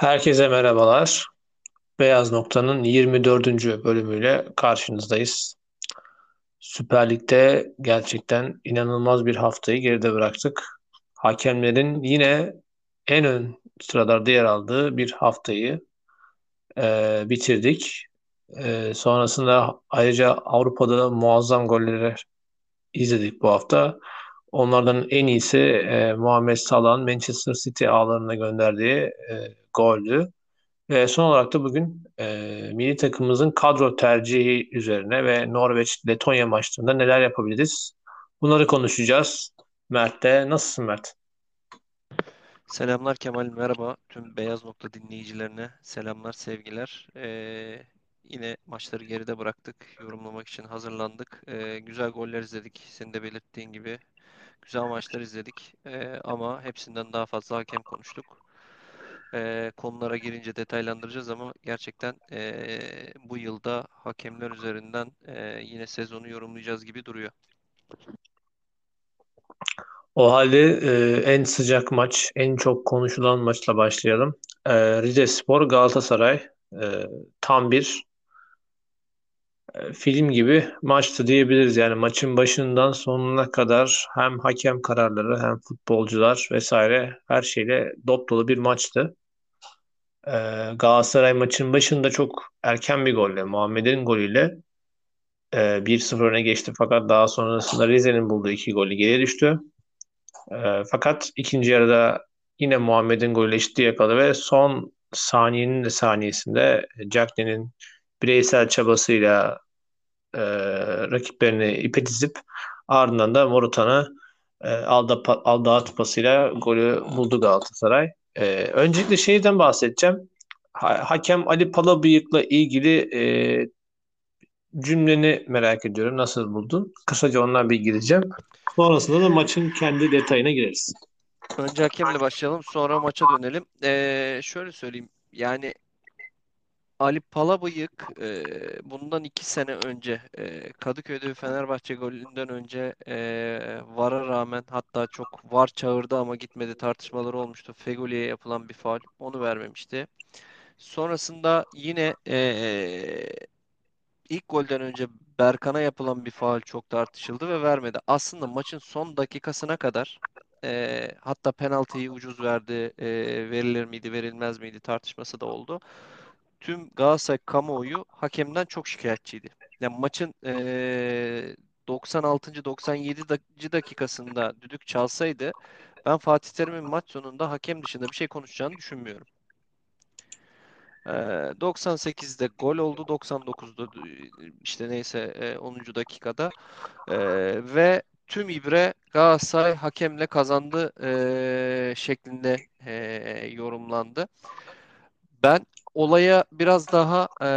Herkese merhabalar. Beyaz Nokta'nın 24. bölümüyle karşınızdayız. Süper Lig'de gerçekten inanılmaz bir haftayı geride bıraktık. Hakemlerin yine en ön sıralarda yer aldığı bir haftayı e, bitirdik. E, sonrasında ayrıca Avrupa'da muazzam golleri izledik bu hafta. Onlardan en iyisi e, Muhammed Salah'ın Manchester City ağlarına gönderdiği e, goldü. Ve son olarak da bugün e, milli takımımızın kadro tercihi üzerine ve Norveç-Letonya maçlarında neler yapabiliriz? Bunları konuşacağız. Mert'te. Nasılsın Mert? Selamlar Kemal, merhaba. Tüm Beyaz Nokta dinleyicilerine selamlar, sevgiler. Ee, yine maçları geride bıraktık. Yorumlamak için hazırlandık. Ee, güzel goller izledik. Senin de belirttiğin gibi güzel maçlar izledik. Ee, ama hepsinden daha fazla hakem konuştuk. Ee, konulara girince detaylandıracağız ama gerçekten ee, bu yılda hakemler üzerinden ee, yine sezonu yorumlayacağız gibi duruyor. O halde e, en sıcak maç, en çok konuşulan maçla başlayalım. E, Rizespor Galatasaray e, tam bir e, film gibi maçtı diyebiliriz. Yani maçın başından sonuna kadar hem hakem kararları hem futbolcular vesaire her şeyle dop dolu bir maçtı. Galatasaray maçın başında çok erken bir golle, Muhammed'in golüyle e, 1-0 öne geçti. Fakat daha sonrasında Rize'nin bulduğu iki golü geri düştü. Fakat ikinci yarıda yine Muhammed'in golü eşitliği yakaladı ve son saniyenin de saniyesinde Cagney'in bireysel çabasıyla e, rakiplerini ipe dizip ardından da Morutan'ı e, alda, alda atmasıyla golü buldu Galatasaray. E, öncelikle şeyden bahsedeceğim. Ha, hakem Ali Palabıyık'la ilgili e, cümleni merak ediyorum. Nasıl buldun? Kısaca ondan bir gireceğim. Sonrasında da maçın kendi detayına gireriz. Önce hakemle başlayalım, sonra maça dönelim. Ee, şöyle söyleyeyim, yani Ali Palabıyık e, bundan iki sene önce e, Kadıköy'de Fenerbahçe golünden önce e, VAR'a rağmen hatta çok VAR çağırdı ama gitmedi tartışmaları olmuştu. Fegoli'ye yapılan bir faul onu vermemişti. Sonrasında yine e, ilk golden önce Berkan'a yapılan bir faul çok tartışıldı ve vermedi. Aslında maçın son dakikasına kadar e, hatta penaltıyı ucuz verdi, e, verilir miydi verilmez miydi tartışması da oldu tüm Galatasaray kamuoyu hakemden çok şikayetçiydi. Yani maçın ee, 96. 97. dakikasında düdük çalsaydı ben Fatih Terim'in maç sonunda hakem dışında bir şey konuşacağını düşünmüyorum. Ee, 98'de gol oldu. 99'da işte neyse e, 10. dakikada e, ve tüm ibre Galatasaray hakemle kazandı e, şeklinde e, yorumlandı. Ben olaya biraz daha e,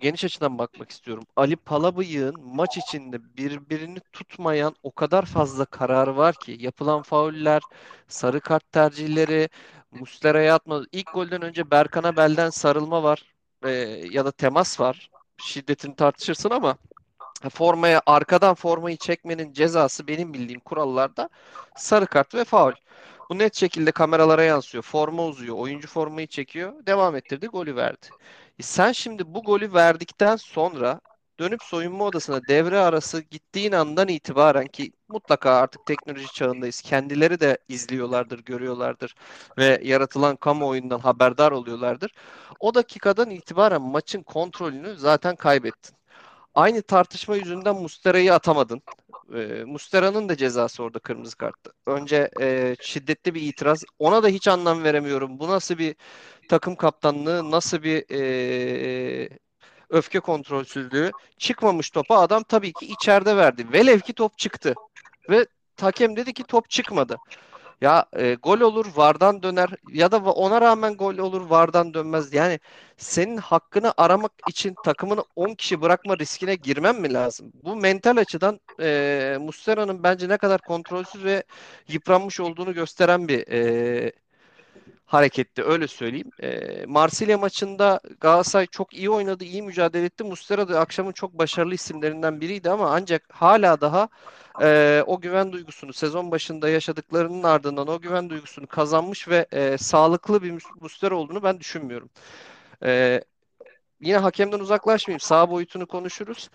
geniş açıdan bakmak istiyorum. Ali Palabıyık'ın maç içinde birbirini tutmayan o kadar fazla kararı var ki yapılan fauller, sarı kart tercihleri, Muslera'ya atma. İlk golden önce Berkan'a belden sarılma var e, ya da temas var. Şiddetini tartışırsın ama formaya arkadan formayı çekmenin cezası benim bildiğim kurallarda sarı kart ve faul. Bu net şekilde kameralara yansıyor. Forma uzuyor. Oyuncu formayı çekiyor. Devam ettirdi. Golü verdi. E sen şimdi bu golü verdikten sonra dönüp soyunma odasına devre arası gittiğin andan itibaren ki mutlaka artık teknoloji çağındayız. Kendileri de izliyorlardır, görüyorlardır ve yaratılan kamuoyundan haberdar oluyorlardır. O dakikadan itibaren maçın kontrolünü zaten kaybettin. Aynı tartışma yüzünden Mustera'yı atamadın. E, Mustera'nın da cezası orada kırmızı karttı. Önce e, şiddetli bir itiraz. Ona da hiç anlam veremiyorum. Bu nasıl bir takım kaptanlığı, nasıl bir e, öfke kontrolsüzlüğü. Çıkmamış topa adam tabii ki içeride verdi. Velev ki top çıktı. Ve hakem dedi ki top çıkmadı. Ya e, gol olur vardan döner ya da ona rağmen gol olur vardan dönmez. Yani senin hakkını aramak için takımını 10 kişi bırakma riskine girmen mi lazım? Bu mental açıdan e, Muslera'nın bence ne kadar kontrolsüz ve yıpranmış olduğunu gösteren bir e, hareketli öyle söyleyeyim. E, Marsilya maçında Galatasaray çok iyi oynadı, iyi mücadele etti. Muslera da akşamın çok başarılı isimlerinden biriydi ama ancak hala daha e, o güven duygusunu sezon başında yaşadıklarının ardından o güven duygusunu kazanmış ve e, sağlıklı bir Muslera olduğunu ben düşünmüyorum. E, yine hakemden uzaklaşmayayım. Sağ boyutunu konuşuruz.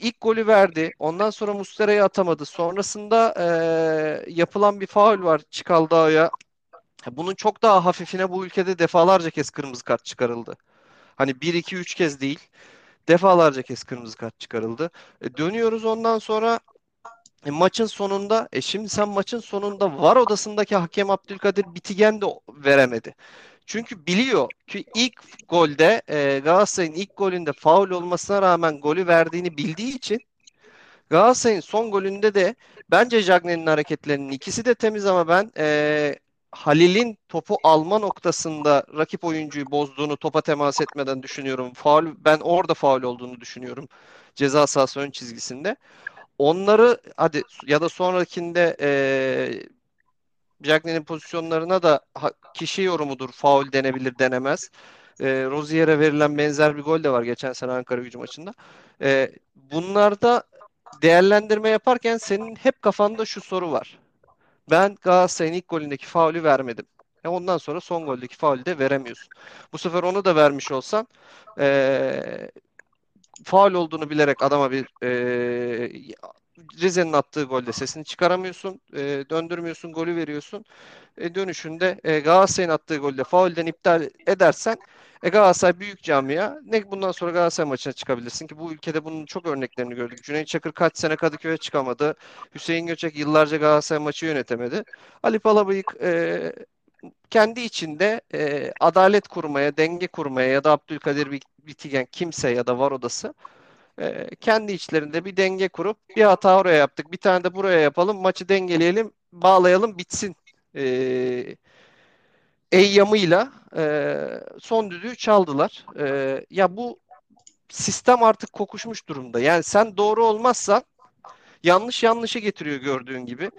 İlk golü verdi. Ondan sonra Muslera'yı atamadı. Sonrasında e, yapılan bir faul var Çikaldağ'a. Bunun çok daha hafifine bu ülkede defalarca kez kırmızı kart çıkarıldı. Hani 1 2 3 kez değil. Defalarca kez kırmızı kart çıkarıldı. E, dönüyoruz ondan sonra e, maçın sonunda e şimdi sen maçın sonunda var odasındaki hakem Abdülkadir Bitigen de veremedi. Çünkü biliyor ki ilk golde e, Galatasaray'ın ilk golünde faul olmasına rağmen golü verdiğini bildiği için Galatasaray'ın son golünde de bence Jagne'nin hareketlerinin ikisi de temiz ama ben e, Halil'in topu alma noktasında rakip oyuncuyu bozduğunu topa temas etmeden düşünüyorum. Faul ben orada faul olduğunu düşünüyorum. Ceza sahası ön çizgisinde. Onları hadi ya da sonrakinde e, Cagney'in pozisyonlarına da kişi yorumudur. Faul denebilir denemez. E, Rozier'e verilen benzer bir gol de var geçen sene Ankara gücü maçında. E, bunlarda değerlendirme yaparken senin hep kafanda şu soru var. Ben Galatasaray'ın ilk golündeki faulü vermedim. E ondan sonra son goldeki faulü de veremiyorsun. Bu sefer onu da vermiş olsan e, faul olduğunu bilerek adama bir e, Rize'nin attığı golde sesini çıkaramıyorsun. E, döndürmüyorsun, golü veriyorsun. E, dönüşünde e, Galatasaray'ın attığı golde faulden iptal edersen e, Galatasaray büyük camia. Ne bundan sonra Galatasaray maçına çıkabilirsin ki bu ülkede bunun çok örneklerini gördük. Cüneyt Çakır kaç sene Kadıköy'e çıkamadı. Hüseyin Göçek yıllarca Galatasaray maçı yönetemedi. Ali Palabıyık e, kendi içinde e, adalet kurmaya, denge kurmaya ya da Abdülkadir Bitigen kimse ya da var odası e, kendi içlerinde bir denge kurup bir hata oraya yaptık, bir tane de buraya yapalım, maçı dengeleyelim, bağlayalım, bitsin. E, eyyamıyla e, son düdüğü çaldılar. E, ya bu sistem artık kokuşmuş durumda. Yani sen doğru olmazsan yanlış yanlışı getiriyor gördüğün gibi.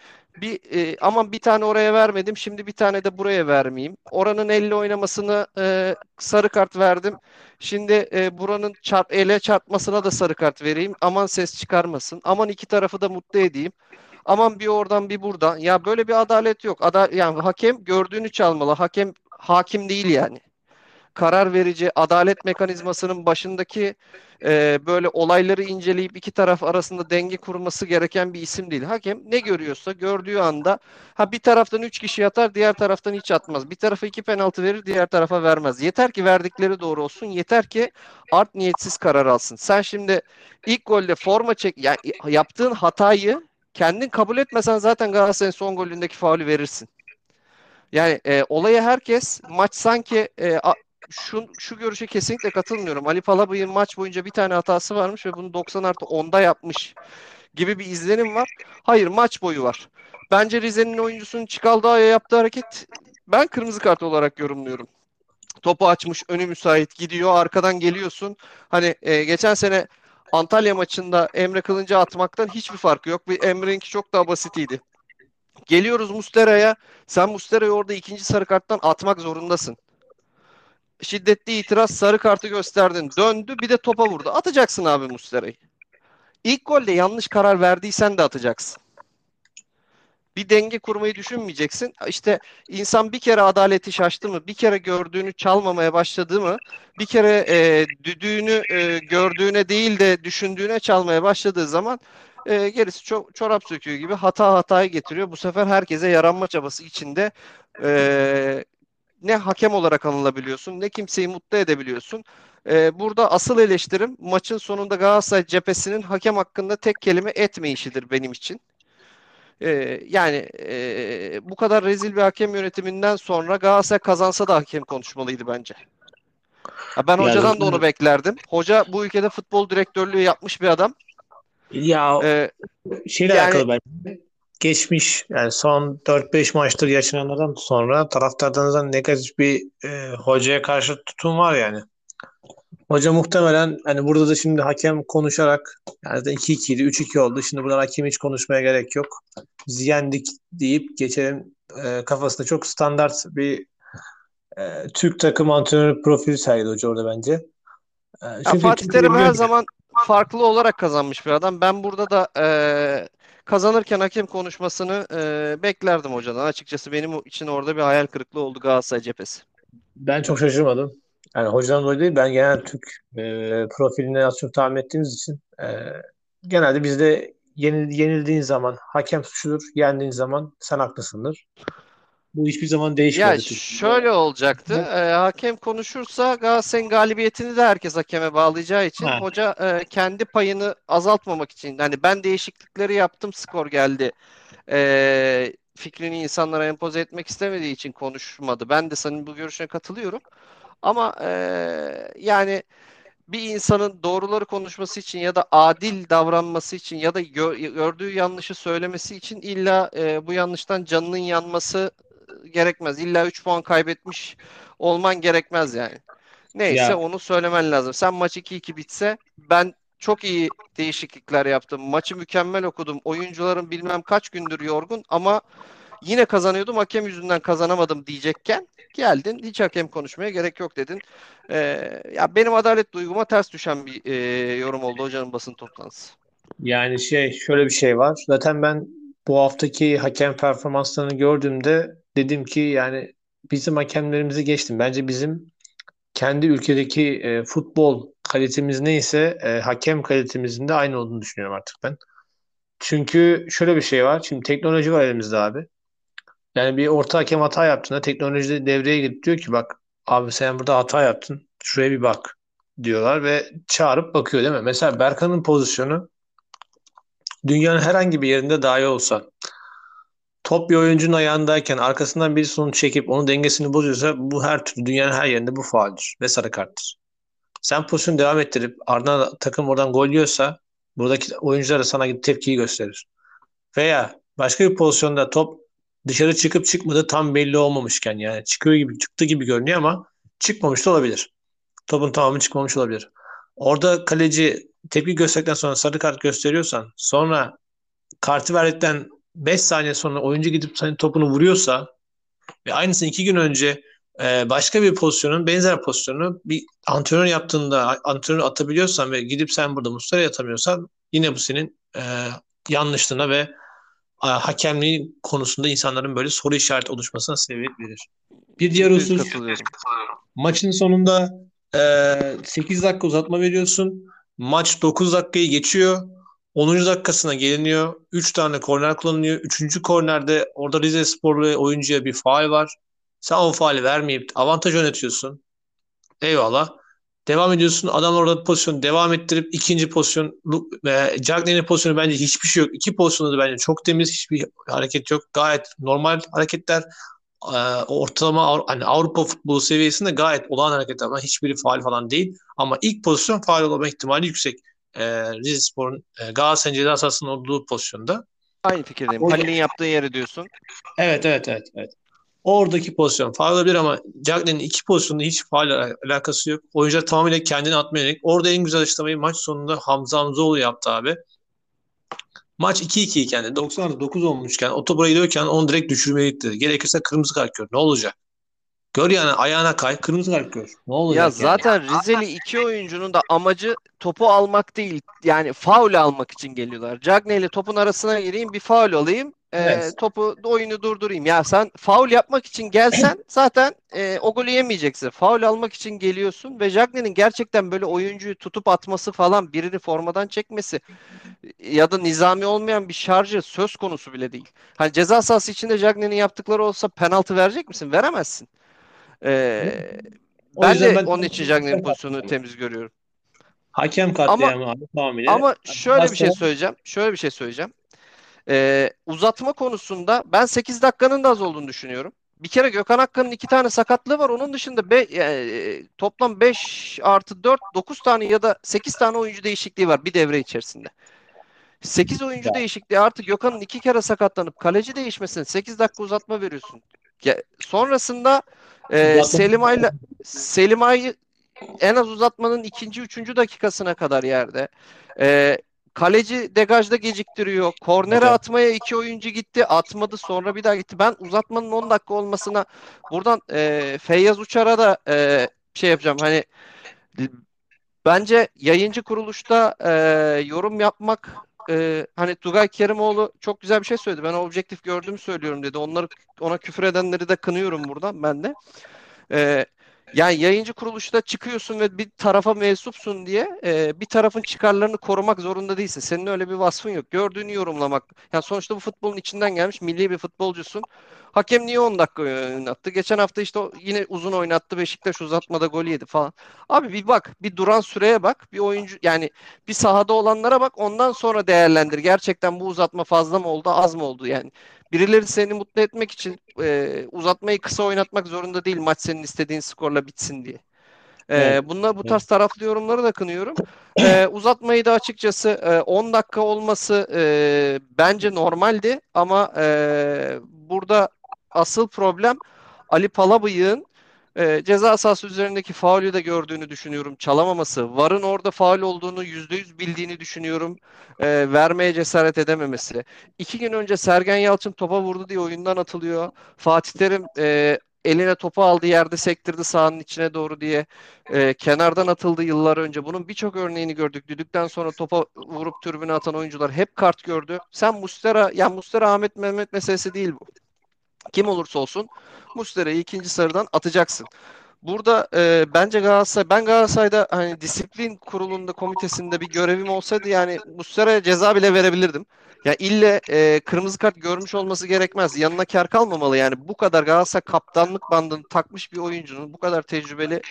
Bir e, aman bir tane oraya vermedim. Şimdi bir tane de buraya vermeyeyim. Oranın elle oynamasını e, sarı kart verdim. Şimdi e, buranın çarp, ele çarpmasına da sarı kart vereyim. Aman ses çıkarmasın. Aman iki tarafı da mutlu edeyim. Aman bir oradan bir buradan. Ya böyle bir adalet yok. Ada yani hakem gördüğünü çalmalı. Hakem hakim değil yani. Karar verici adalet mekanizmasının başındaki e, böyle olayları inceleyip iki taraf arasında denge kurması gereken bir isim değil. Hakem ne görüyorsa gördüğü anda ha bir taraftan üç kişi atar diğer taraftan hiç atmaz. Bir tarafa iki penaltı verir diğer tarafa vermez. Yeter ki verdikleri doğru olsun. Yeter ki art niyetsiz karar alsın. Sen şimdi ilk golde forma çek yani yaptığın hatayı kendin kabul etmesen zaten Galatasaray'ın son golündeki faulü verirsin. Yani e, olaya herkes maç sanki e, a, şu, şu görüşe kesinlikle katılmıyorum. Ali Palabıyık'ın maç boyunca bir tane hatası varmış ve bunu 90 artı 10'da yapmış gibi bir izlenim var. Hayır maç boyu var. Bence Rize'nin oyuncusunun Çikaldağ'a yaptığı hareket ben kırmızı kart olarak yorumluyorum. Topu açmış, önü müsait gidiyor, arkadan geliyorsun. Hani e, geçen sene Antalya maçında Emre Kılınç'ı atmaktan hiçbir farkı yok. Emre'ninki çok daha basitiydi. Geliyoruz Mustera'ya. Sen Mustera'yı orada ikinci sarı karttan atmak zorundasın. Şiddetli itiraz sarı kartı gösterdin. Döndü bir de topa vurdu. Atacaksın abi Mustera'yı. İlk golde yanlış karar verdiysen de atacaksın bir denge kurmayı düşünmeyeceksin. İşte insan bir kere adaleti şaştı mı, bir kere gördüğünü çalmamaya başladı mı, bir kere e, düdüğünü e, gördüğüne değil de düşündüğüne çalmaya başladığı zaman e, gerisi çok çorap söküyor gibi hata hatayı getiriyor. Bu sefer herkese yaranma çabası içinde e, ne hakem olarak anılabiliyorsun ne kimseyi mutlu edebiliyorsun. E, burada asıl eleştirim maçın sonunda Galatasaray cephesinin hakem hakkında tek kelime etmeyişidir benim için. E, yani e, bu kadar rezil bir hakem yönetiminden sonra Galatasaray kazansa da hakem konuşmalıydı bence. Ya ben yani, hocadan da onu beklerdim. Hoca bu ülkede futbol direktörlüğü yapmış bir adam. Ya ee, şeyle yani, alakalı ben geçmiş yani son 4-5 maçtır yaşananlardan sonra taraftarlarınızdan negatif bir e, hocaya karşı tutum var yani. Hoca muhtemelen hani burada da şimdi hakem konuşarak yani 2-2 idi 3-2 oldu. Şimdi buradan hakem hiç konuşmaya gerek yok. Biz yendik deyip geçelim e, kafasında çok standart bir e, Türk takım antrenörü profili sergiledi hoca orada bence. E, Ya çünkü Fatih Terim her zaman farklı olarak kazanmış bir adam. Ben burada da e, kazanırken hakem konuşmasını e, beklerdim hocadan. Açıkçası benim için orada bir hayal kırıklığı oldu Galatasaray cephesi. Ben çok şaşırmadım. Yani hocadan dolayı değil, ben genel Türk e, profilini az çok tahmin ettiğimiz için e, genelde bizde yenil, yenildiğin zaman hakem suçludur, yendiğin zaman sen haklısındır. Bu hiçbir zaman Ya değişmedi Türkiye'de. şöyle olacaktı. E, hakem konuşursa Galatasaray'ın galibiyetini de herkes hakeme bağlayacağı için Ha. hoca e, kendi payını azaltmamak için hani ben değişiklikleri yaptım skor geldi. E, fikrini insanlara empoze etmek istemediği için konuşmadı. Ben de senin bu görüşüne katılıyorum. Ama e, yani bir insanın doğruları konuşması için ya da adil davranması için ya da gö- gördüğü yanlışı söylemesi için illa e, bu yanlıştan canının yanması gerekmez. İlla 3 puan kaybetmiş olman gerekmez yani. Neyse Ya onu söylemen lazım. Sen maç 2-2 bitse ben çok iyi değişiklikler yaptım. Maçı mükemmel okudum. Oyuncuların bilmem kaç gündür yorgun ama yine kazanıyordum. Hakem yüzünden kazanamadım diyecekken geldin. Hiç hakem konuşmaya gerek yok dedin. Ee, ya benim adalet duyguma ters düşen bir e, yorum oldu hocanın basın toplantısı. yani şey şöyle bir şey var. Zaten ben bu haftaki hakem performanslarını gördüğümde dedim ki yani bizim hakemlerimizi geçtim. Bence bizim kendi ülkedeki e, futbol kalitemiz neyse e, hakem kalitemizin de aynı olduğunu düşünüyorum artık ben. Çünkü şöyle bir şey var. Şimdi teknoloji var elimizde abi. Yani bir orta hakem hata yaptığında teknoloji de devreye girip diyor ki bak abi sen burada hata yaptın. Şuraya bir bak diyorlar ve çağırıp bakıyor değil mi? Mesela Berkan'ın pozisyonu dünyanın herhangi bir yerinde dahi olsa top bir oyuncunun ayağındayken arkasından birisi onu çekip onun dengesini bozuyorsa bu her türlü dünyanın her yerinde bu fauldür ve sarı karttır. Sen pozisyonu devam ettirip ardından takım oradan gol yiyorsa buradaki oyuncular da sana tepkiyi gösterir. Veya başka bir pozisyonda top dışarı çıkıp çıkmadığı tam belli olmamışken yani çıkıyor gibi çıktı gibi görünüyor ama çıkmamış da olabilir. Topun tamamı çıkmamış olabilir. Orada kaleci tepki gösterdikten sonra sarı kart gösteriyorsan sonra kartı verdikten 5 saniye sonra oyuncu gidip senin topunu vuruyorsa ve aynısını 2 gün önce e, başka bir pozisyonun benzer pozisyonu bir antrenör yaptığında antrenör atabiliyorsan ve gidip sen burada Muslera atamıyorsan yine bu senin e, yanlışlığına ve hakemliği konusunda insanların böyle soru işareti oluşmasına sebebiyet verir. Bir diğer husus maçın sonunda e, 8 dakika uzatma veriyorsun. Maç 9 dakikayı geçiyor. 10. dakikasına geliniyor. 3 tane korner kullanılıyor. 3. kornerde orada Rize Sporlu oyuncuya bir faul var. Sen o faali vermeyip avantaj yönetiyorsun. Eyvallah. Devam ediyorsun. Adam orada pozisyonu devam ettirip ikinci pozisyon e, Cagney'in pozisyonu bence hiçbir şey yok. İki pozisyonda da bence çok temiz. Hiçbir hareket yok. Gayet normal hareketler. E, ortalama hani Avrupa futbolu seviyesinde gayet olağan hareketler ama hiçbiri faal falan değil. Ama ilk pozisyon faal olma ihtimali yüksek. E, Rize Spor'un e, Galatasaray'ın ceza sahasının olduğu pozisyonda. Aynı fikirdeyim. Halil'in yaptığı yeri diyorsun. Evet evet evet evet. Oradaki pozisyon faul olabilir ama Cagney'in iki pozisyonunda hiç faal alakası yok. Oyuncular tamamıyla kendini atmaya yönelik. Orada en güzel açıklamayı maç sonunda Hamza Hamzoğlu yaptı abi. Maç 2-2 iken de 99 olmuşken o topa gidiyorken onu direkt düşürmeye gitti. Gerekirse kırmızı kart gör. Ne olacak? Gör yani ayağına kay kırmızı kart gör. Ne olacak Ya yani? zaten Rizeli iki oyuncunun da amacı topu almak değil. Yani faul almak için geliyorlar. Cagney ile topun arasına gireyim bir faul alayım. E, Evet. topu oyunu durdurayım. Ya sen faul yapmak için gelsen zaten e, o golü yemeyeceksin. Faul almak için geliyorsun ve Cagney'in gerçekten böyle oyuncuyu tutup atması falan birini formadan çekmesi ya da nizami olmayan bir şarjı söz konusu bile değil. Hani ceza sahası içinde Cagney'in yaptıkları olsa penaltı verecek misin? Veremezsin. Ee, O ben de ben- onun için Cagney'in pozisyonunu temiz görüyorum. Hakem katliamı abi tamamıyla. Ama şöyle bir şey söyleyeceğim. Şöyle bir şey söyleyeceğim. Ee, uzatma konusunda ben 8 dakikanın da az olduğunu düşünüyorum. Bir kere Gökhan Akkan'ın iki tane sakatlığı var. Onun dışında be, e, toplam 5 artı 4, 9 tane ya da 8 tane oyuncu değişikliği var bir devre içerisinde. 8 oyuncu değişikliği artı Gökhan'ın iki kere sakatlanıp kaleci değişmesine 8 dakika uzatma veriyorsun. Ya, sonrasında e, Selim Ay'la Selim Ay en az uzatmanın ikinci, üçüncü dakikasına kadar yerde. E, Kaleci degajda geciktiriyor. Kornere Evet. atmaya iki oyuncu gitti. Atmadı sonra bir daha gitti. Ben uzatmanın 10 dakika olmasına buradan e, Feyyaz Uçar'a da e, şey yapacağım. Hani bence yayıncı kuruluşta e, yorum yapmak e, hani Tugay Kerimoğlu çok güzel bir şey söyledi. Ben objektif gördüğümü söylüyorum dedi. Onları ona küfür edenleri de kınıyorum buradan ben de. E, yani yayıncı kuruluşta çıkıyorsun ve bir tarafa mensupsun diye e, bir tarafın çıkarlarını korumak zorunda değilsin. Senin öyle bir vasfın yok. Gördüğünü yorumlamak. Yani sonuçta bu futbolun içinden gelmiş milli bir futbolcusun. Hakem niye 10 dakika oynattı? Geçen hafta işte yine uzun oynattı. Beşiktaş uzatmada gol yedi falan. Abi bir bak, bir duran süreye bak. Bir oyuncu yani bir sahada olanlara bak. Ondan sonra değerlendir. Gerçekten bu uzatma fazla mı oldu, az mı oldu yani? Birileri seni mutlu etmek için e, uzatmayı kısa oynatmak zorunda değil maç senin istediğin skorla bitsin diye. E, Evet. bunlar bu tarz taraflı yorumları da kınıyorum. E, uzatmayı da açıkçası e, 10 dakika olması e, bence normaldi ama e, burada asıl problem Ali Palabıyık'ın e, ceza sahası üzerindeki faulü de gördüğünü düşünüyorum. Çalamaması. VAR'ın orada faul olduğunu %100 bildiğini düşünüyorum. E, vermeye cesaret edememesi. İki gün önce Sergen Yalçın topa vurdu diye oyundan atılıyor. Fatih Terim e, eline topu aldı yerde sektirdi sahanın içine doğru diye e, kenardan atıldı yıllar önce. Bunun birçok örneğini gördük. Düdükten sonra topa vurup türbüne atan oyuncular hep kart gördü. Sen Mustera, yani Mustera Ahmet Mehmet meselesi değil bu. Kim olursa olsun Mustera'yı ikinci sarıdan atacaksın. Burada e, bence Galatasaray, ben Galatasaray'da hani disiplin kurulunda komitesinde bir görevim olsaydı yani Mustera'ya ceza bile verebilirdim. Ya ille e, kırmızı kart görmüş olması gerekmez. Yanına kar kalmamalı yani. Bu kadar Galatasaray kaptanlık bandını takmış bir oyuncunun, bu kadar tecrübeli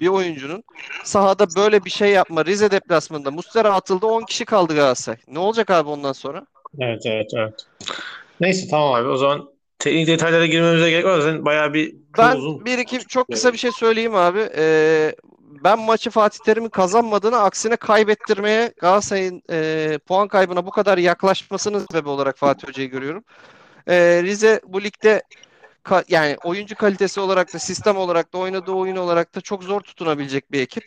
bir oyuncunun sahada böyle bir şey yapma. Rize deplasmanında Mustera atıldı 10 kişi kaldı Galatasaray. Ne olacak abi ondan sonra? Evet, evet, evet. Neyse tamam abi. O zaman teknik detaylara girmemize gerek var. Sen bayağı bir Ben uzun. bir iki çok kısa bir şey söyleyeyim abi. Ee, ben maçı Fatih Terim'in kazanmadığını aksine kaybettirmeye Galatasaray'ın e, puan kaybına bu kadar yaklaşmasının sebebi olarak Fatih Hoca'yı görüyorum. Ee, Rize bu ligde ka- yani oyuncu kalitesi olarak da sistem olarak da oynadığı oyun olarak da çok zor tutunabilecek bir ekip.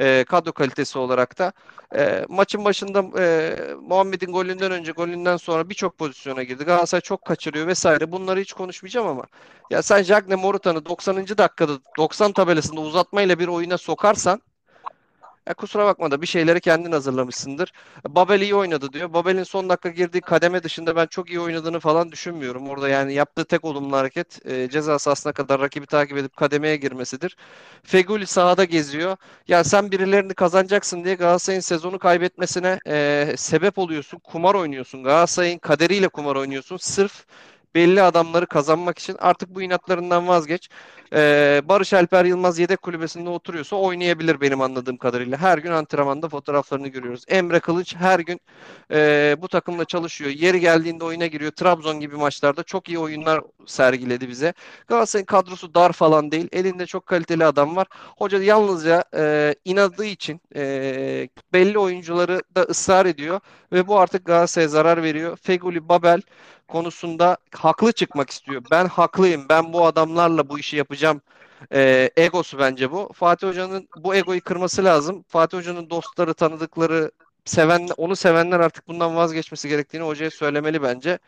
Ee, kadro kalitesi olarak da. Ee, maçın başında e, Muhammed'in golünden önce golünden sonra birçok pozisyona girdi. Galatasaray çok kaçırıyor vesaire. Bunları hiç konuşmayacağım ama ya sen Jagne Morutan'ı 90. dakikada 90 tabelasında uzatmayla bir oyuna sokarsan ya kusura bakma da bir şeyleri kendin hazırlamışsındır. Babel iyi oynadı diyor. Babel'in son dakika girdiği kademe dışında ben çok iyi oynadığını falan düşünmüyorum. Orada yani yaptığı tek olumlu hareket e, ceza sahasına kadar rakibi takip edip kademeye girmesidir. Feguli sahada geziyor. Ya sen birilerini kazanacaksın diye Galatasaray'ın sezonu kaybetmesine e, sebep oluyorsun. Kumar oynuyorsun. Galatasaray'ın kaderiyle kumar oynuyorsun. Sırf belli adamları kazanmak için artık bu inatlarından vazgeç. Ee, Barış Alper Yılmaz yedek kulübesinde oturuyorsa oynayabilir benim anladığım kadarıyla. Her gün antrenmanda fotoğraflarını görüyoruz. Emre Kılıç her gün e, bu takımla çalışıyor. Yeri geldiğinde oyuna giriyor. Trabzon gibi maçlarda çok iyi oyunlar sergiledi bize. Galatasaray'ın kadrosu dar falan değil. Elinde çok kaliteli adam var. Hoca yalnızca e, inadığı için e, belli oyuncuları da ısrar ediyor ve bu artık Galatasaray'a zarar veriyor. Feguli, Babel konusunda haklı çıkmak istiyor. Ben haklıyım. Ben bu adamlarla bu işi yapacağım. Ee, egosu bence bu. Fatih Hoca'nın bu egoyu kırması lazım. Fatih Hoca'nın dostları, tanıdıkları, seven, onu sevenler artık bundan vazgeçmesi gerektiğini hocaya söylemeli bence.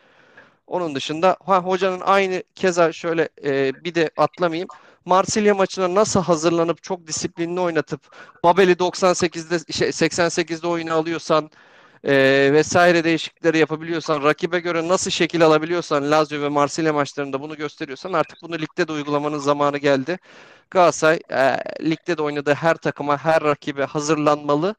Onun dışında ha, hocanın aynı keza şöyle e, bir de atlamayayım. Marsilya maçına nasıl hazırlanıp çok disiplinli oynatıp Babel'i 98'de şey, 88'de oyuna alıyorsan e, vesaire değişiklikleri yapabiliyorsan, rakibe göre nasıl şekil alabiliyorsan Lazio ve Marsilya maçlarında bunu gösteriyorsan artık bunu ligde de uygulamanın zamanı geldi. Galatasaray e, ligde de oynadığı her takıma, her rakibe hazırlanmalı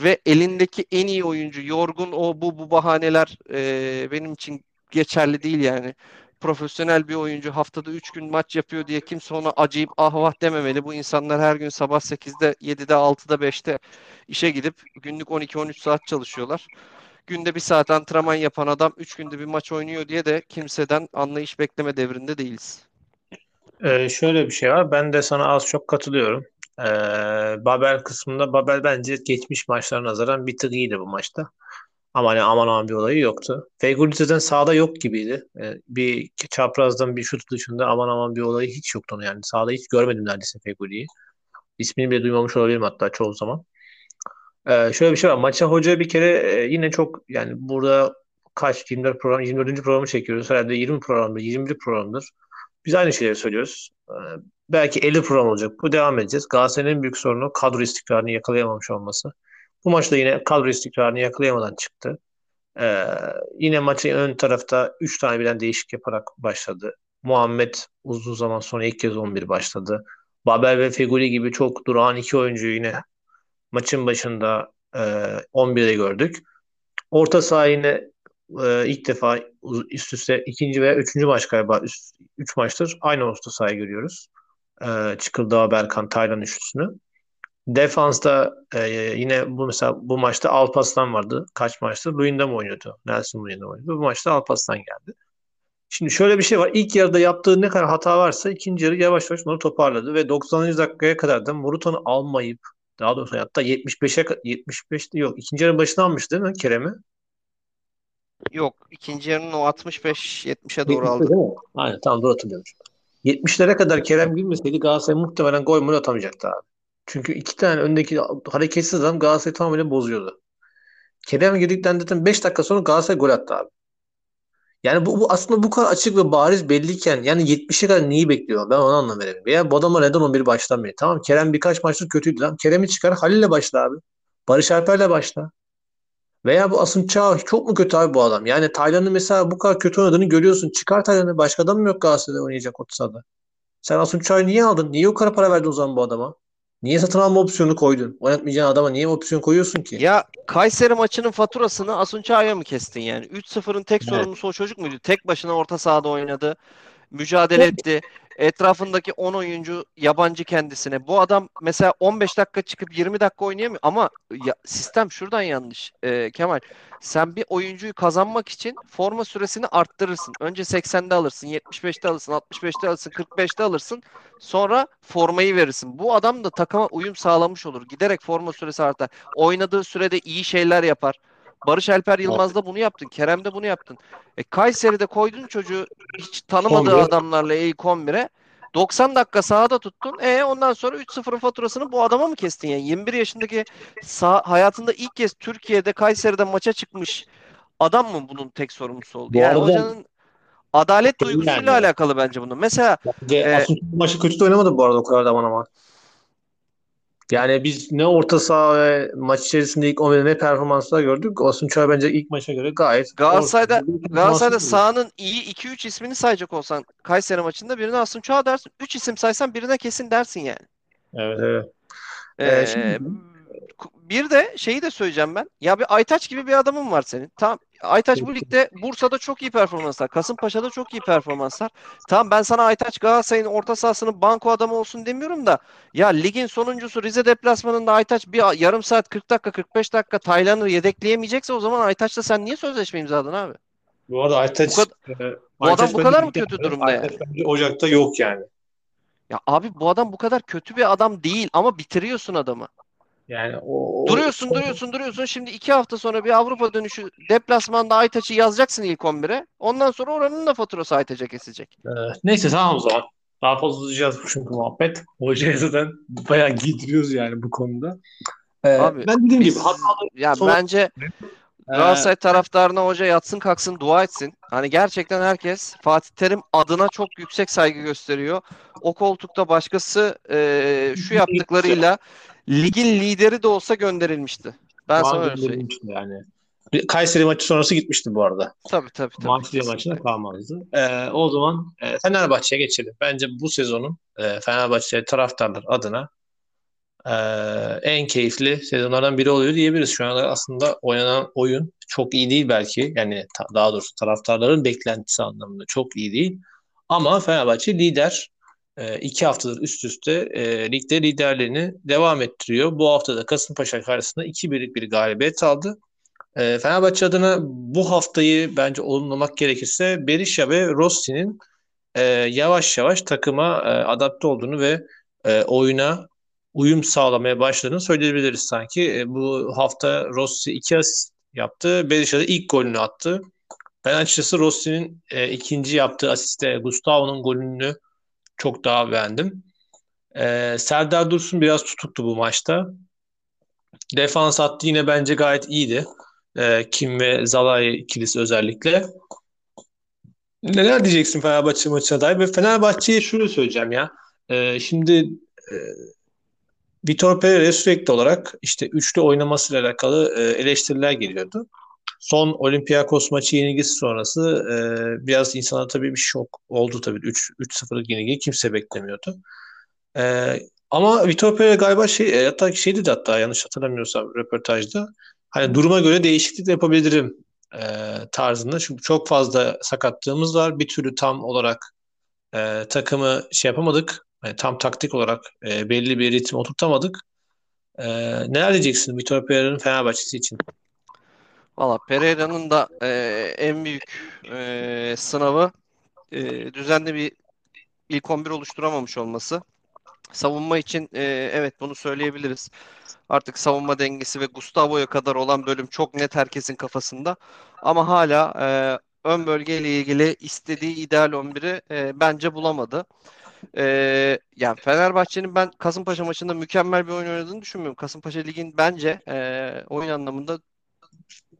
ve elindeki en iyi oyuncu, yorgun o bu bu bahaneler e, benim için geçerli değil yani. Profesyonel bir oyuncu haftada 3 gün maç yapıyor diye kimse ona acıyıp ah vah dememeli. Bu insanlar her gün sabah 8'de, 7'de, 6'da, 5'te işe gidip günlük 12-13 saat çalışıyorlar. Günde bir saat antrenman yapan adam 3 günde bir maç oynuyor diye de kimseden anlayış bekleme devrinde değiliz. Ee, şöyle bir şey var. Ben de sana az çok katılıyorum. Ee, Babel kısmında Babel bence geçmiş maçlara nazaran bir tık iyiydi bu maçta. Ama hani aman aman bir olayı yoktu. Feguli zaten sahada yok gibiydi. Ee, bir çaprazdan bir şut dışında aman aman bir olayı hiç yoktu onu yani. Sahada hiç görmedim neredeyse Feguli'yi. İsmini bile duymamış olabilirim hatta çoğu zaman. Ee, şöyle bir şey var. Maça hoca bir kere e, yine çok yani burada kaç 24 program 24. programı çekiyoruz. Herhalde 20 programdır, 21 programdır. Biz aynı şeyleri söylüyoruz. Ee, belki 50 program olacak. Bu devam edeceğiz. Galatasaray'ın en büyük sorunu kadro istikrarını yakalayamamış olması. Bu maçta yine kadro istikrarını yakalayamadan çıktı. Ee, yine maçın ön tarafta 3 tane birden değişik yaparak başladı. Muhammed uzun zaman sonra ilk kez 11 başladı. Babel ve Feguli gibi çok durağan iki oyuncuyu yine maçın başında e, 11'de gördük. Orta saha yine e, ilk defa üst üste ikinci veya üçüncü maç galiba üst, üç maçtır aynı orta sahayı görüyoruz. E, Çıkıldağ, Berkan, Taylan üçlüsünü. Defansta e, yine bu mesela bu maçta Alpaslan vardı. Kaç maçtır? Luyendam oynuyordu. Nelson Luyendam oynuyordu. Bu maçta Alpaslan geldi. Şimdi şöyle bir şey var. İlk yarıda yaptığı ne kadar hata varsa ikinci yarı yavaş yavaş onu toparladı ve 90. dakikaya kadar da Morutan'ı almayıp daha doğrusu hatta 75'e 75'te yok. İkinci yarı başına almış değil mi Kerem'i? Yok. ikinci yarının o 65-70'e doğru aldı. Aynen tamam doğru hatırlıyorum. 70'lere kadar Kerem girmeseydi Galatasaray muhtemelen gol mü atamayacaktı abi. Çünkü iki tane öndeki hareketsiz adam Galatasaray'ı tamamen bozuyordu. Kerem girdikten zaten 5 dakika sonra Galatasaray gol attı abi. Yani bu, bu aslında bu kadar açık ve bariz belliyken yani 70'e kadar neyi bekliyor? Ben onu anlamıyorum. Veya bu adama neden 11 başlamıyor? Tamam Kerem birkaç maçtır kötüydü lan. Kerem'i çıkar Halil'le başla abi. Barış Alper'le başla. Veya bu Asım Çağ çok mu kötü abi bu adam? Yani Taylan'ın mesela bu kadar kötü oynadığını görüyorsun. Çıkar Taylan'ı. Başka adam mı yok Galatasaray'da oynayacak orta Sen Asım Çağ'ı niye aldın? Niye o kadar para verdin o zaman bu adama? Niye satın alma opsiyonu koydun? Oynatmayacağın adama niye opsiyon koyuyorsun ki? Ya Kayseri maçının faturasını Asunçay'a mı kestin yani? 3-0'ın tek evet. sorumlusu o çocuk muydu? Tek başına orta sahada oynadı. Mücadele etti. Etrafındaki 10 oyuncu yabancı kendisine. Bu adam mesela 15 dakika çıkıp 20 dakika oynayamıyor ama ya, sistem şuradan yanlış ee, Kemal. Sen bir oyuncuyu kazanmak için forma süresini arttırırsın. Önce 80'de alırsın, 75'te alırsın, 65'te alırsın, 45'te alırsın. Sonra formayı verirsin. Bu adam da takıma uyum sağlamış olur. Giderek forma süresi artar. Oynadığı sürede iyi şeyler yapar. Barış Alper Yılmaz'da bunu yaptın. Kerem'de bunu yaptın. E, Kayseri'de koydun çocuğu hiç tanımadığı 11. adamlarla ilk 11'e. 90 dakika sahada tuttun. E ondan sonra 3-0'ın faturasını bu adama mı kestin yani? 21 yaşındaki sağ, hayatında ilk kez Türkiye'de Kayseri'de maça çıkmış adam mı bunun tek sorumlusu oldu? Bu yani arada, hocanın adalet duygusuyla yani. alakalı bence bunu. Mesela bence e, maçı kötü de oynamadı bu arada o kadar zaman ama. Yani biz ne orta saha ve maç içerisinde ilk 11'de ne performanslar gördük. Osman Çağ bence ilk maça göre gayet Galatasaray'da Galatasaray'da sahanın iyi 2-3 ismini sayacak olsan Kayseri maçında birine Asım Çağ dersin. 3 isim saysan birine kesin dersin yani. Evet evet. Ee, ee, şimdi... Bir de şeyi de söyleyeceğim ben. Ya bir Aytaç gibi bir adamın var senin. Tamam Aytaç bu ligde Bursa'da çok iyi performanslar. Kasımpaşa'da çok iyi performanslar. Tamam ben sana Aytaç Galatasaray'ın orta sahasının banko adamı olsun demiyorum da ya ligin sonuncusu Rize deplasmanında Aytaç bir yarım saat 40 dakika 45 dakika Taylan'ı yedekleyemeyecekse o zaman Aytaç'la sen niye sözleşme imzaladın abi? Bu arada Aytaç bu, kadar, e, bu adam bu kadar mı kötü durumda Aytaç yani? Ocak'ta yok yani. Ya abi bu adam bu kadar kötü bir adam değil ama bitiriyorsun adamı. Yani o, duruyorsun, o, duruyorsun, duruyorsun. Şimdi iki hafta sonra bir Avrupa dönüşü deplasmanda Aytaç'ı yazacaksın ilk 11'e. Ondan sonra oranın da faturası Aytaç'a kesecek. Ee, neyse tamam o zaman. Daha fazla uzayacağız çünkü muhabbet. Hocaya zaten bayağı giydiriyoruz yani bu konuda. Ee, Abi, ben dediğim biz, gibi hatalı ya sonra... bence Galatasaray taraftarına hoca yatsın kalksın dua etsin. Hani gerçekten herkes Fatih Terim adına çok yüksek saygı gösteriyor. O koltukta başkası e, şu yaptıklarıyla ligin lideri de olsa gönderilmişti. Ben sana öyle söyleyeyim. Yani. Kayseri maçı sonrası gitmişti bu arada. Tabii tabii. tabii Marsilya maçına kalmazdı. Ee, o zaman e, Fenerbahçe'ye geçelim. Bence bu sezonun e, Fenerbahçe taraftarlar adına e, en keyifli sezonlardan biri oluyor diyebiliriz. Şu anda aslında oynanan oyun çok iyi değil belki. Yani ta, daha doğrusu taraftarların beklentisi anlamında çok iyi değil. Ama Fenerbahçe lider e, iki haftadır üst üste e, ligde liderliğini devam ettiriyor. Bu hafta da Kasımpaşa karşısında 2-1'lik bir galibiyet aldı. E, Fenerbahçe adına bu haftayı bence olumlamak gerekirse Berisha ve Rossi'nin e, yavaş yavaş takıma e, adapte olduğunu ve e, oyuna uyum sağlamaya başladığını söyleyebiliriz sanki. E, bu hafta Rossi iki asist yaptı. Berisha da ilk golünü attı. Ben açıkçası Rossi'nin e, ikinci yaptığı asiste Gustavo'nun golünü çok daha beğendim. Ee, Serdar Dursun biraz tutuktu bu maçta. Defans hattı yine bence gayet iyiydi. E, Kim ve Zalai ikilisi özellikle. Neler diyeceksin Fenerbahçe maçına dair? Ve Fenerbahçe'ye şunu söyleyeceğim ya. E, şimdi e, Vitor Pereira sürekli olarak işte üçlü oynamasıyla alakalı e, eleştiriler geliyordu. Son Olympiakos maçı yenilgisi sonrası e, biraz insana tabii bir şok oldu tabii. 3 3-0'lık yenilgiyi kimse beklemiyordu. E, ama Vitor Pereira galiba şey e, hatta şey dedi hatta yanlış hatırlamıyorsam röportajda hani duruma göre değişiklik de yapabilirim e, tarzında. Çünkü çok fazla sakatlığımız var. Bir türlü tam olarak e, takımı şey yapamadık. Yani tam taktik olarak e, belli bir ritim oturtamadık. E, neler diyeceksin Vitor Pereira'nın Fenerbahçesi için? Valla Pereira'nın da e, en büyük e, sınavı e, düzenli bir ilk 11 oluşturamamış olması. Savunma için e, evet bunu söyleyebiliriz. Artık savunma dengesi ve Gustavo'ya kadar olan bölüm çok net herkesin kafasında. Ama hala e, ön bölgeyle ilgili istediği ideal 11'i e, bence bulamadı. E, yani Fenerbahçe'nin ben Kasımpaşa maçında mükemmel bir oyun oynadığını düşünmüyorum. Kasımpaşa Lig'in bence e, oyun anlamında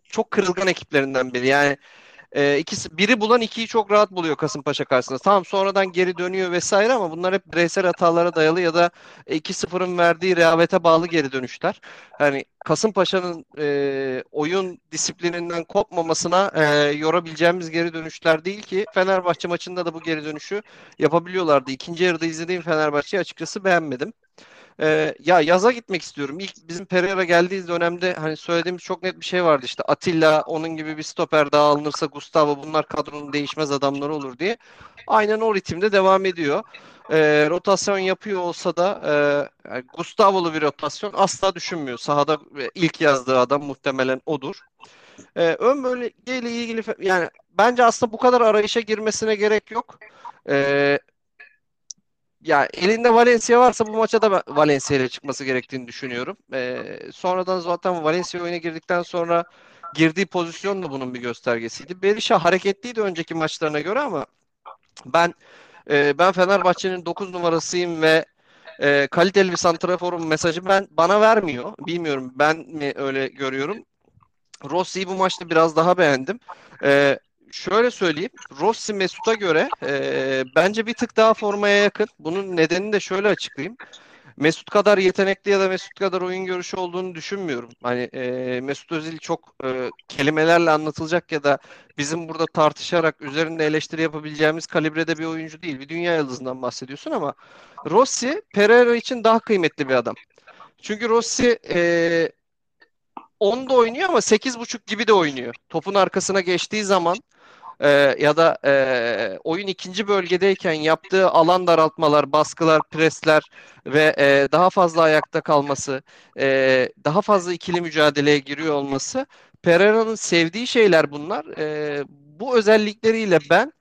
çok kırılgan ekiplerinden biri. Yani e, ikisi biri bulan ikiyi çok rahat buluyor Kasımpaşa karşısında. Tamam sonradan geri dönüyor vesaire ama bunlar hep bireysel hatalara dayalı ya da 2-0'ın verdiği rehavete bağlı geri dönüşler. Yani Kasımpaşa'nın e, oyun disiplininden kopmamasına e, yorabileceğimiz geri dönüşler değil ki Fenerbahçe maçında da bu geri dönüşü yapabiliyorlardı. İkinci yarıda izlediğim Fenerbahçe'yi açıkçası beğenmedim. Ee, ya yaza gitmek istiyorum. İlk bizim Pereira geldiği dönemde hani söylediğimiz çok net bir şey vardı işte Atilla onun gibi bir stoper daha alınırsa Gustavo bunlar kadronun değişmez adamları olur diye. Aynen o ritimde devam ediyor. Ee, rotasyon yapıyor olsa da e, yani Gustavo'lu bir rotasyon asla düşünmüyor. Sahada ilk yazdığı adam muhtemelen odur. Ee, ön bölgeyle ilgili yani bence aslında bu kadar arayışa girmesine gerek yok. Ee, ya elinde Valencia varsa bu maça da Valencia ile çıkması gerektiğini düşünüyorum. Ee, sonradan zaten Valencia oyuna girdikten sonra girdiği pozisyon da bunun bir göstergesiydi. Berisha hareketliydi önceki maçlarına göre ama ben e, ben Fenerbahçe'nin 9 numarasıyım ve e, kaliteli bir santraforum mesajı ben bana vermiyor. Bilmiyorum ben mi öyle görüyorum. Rossi'yi bu maçta biraz daha beğendim. E, şöyle söyleyeyim. Rossi Mesut'a göre e, bence bir tık daha formaya yakın. Bunun nedenini de şöyle açıklayayım. Mesut kadar yetenekli ya da Mesut kadar oyun görüşü olduğunu düşünmüyorum. Hani e, Mesut Özil çok e, kelimelerle anlatılacak ya da bizim burada tartışarak üzerinde eleştiri yapabileceğimiz kalibrede bir oyuncu değil. Bir dünya yıldızından bahsediyorsun ama Rossi Pereira için daha kıymetli bir adam. Çünkü Rossi e, 10'da oynuyor ama 8.5 gibi de oynuyor. Topun arkasına geçtiği zaman e, ya da e, oyun ikinci bölgedeyken yaptığı alan daraltmalar, baskılar, presler ve e, daha fazla ayakta kalması, e, daha fazla ikili mücadeleye giriyor olması Pereira'nın sevdiği şeyler bunlar. E, bu özellikleriyle ben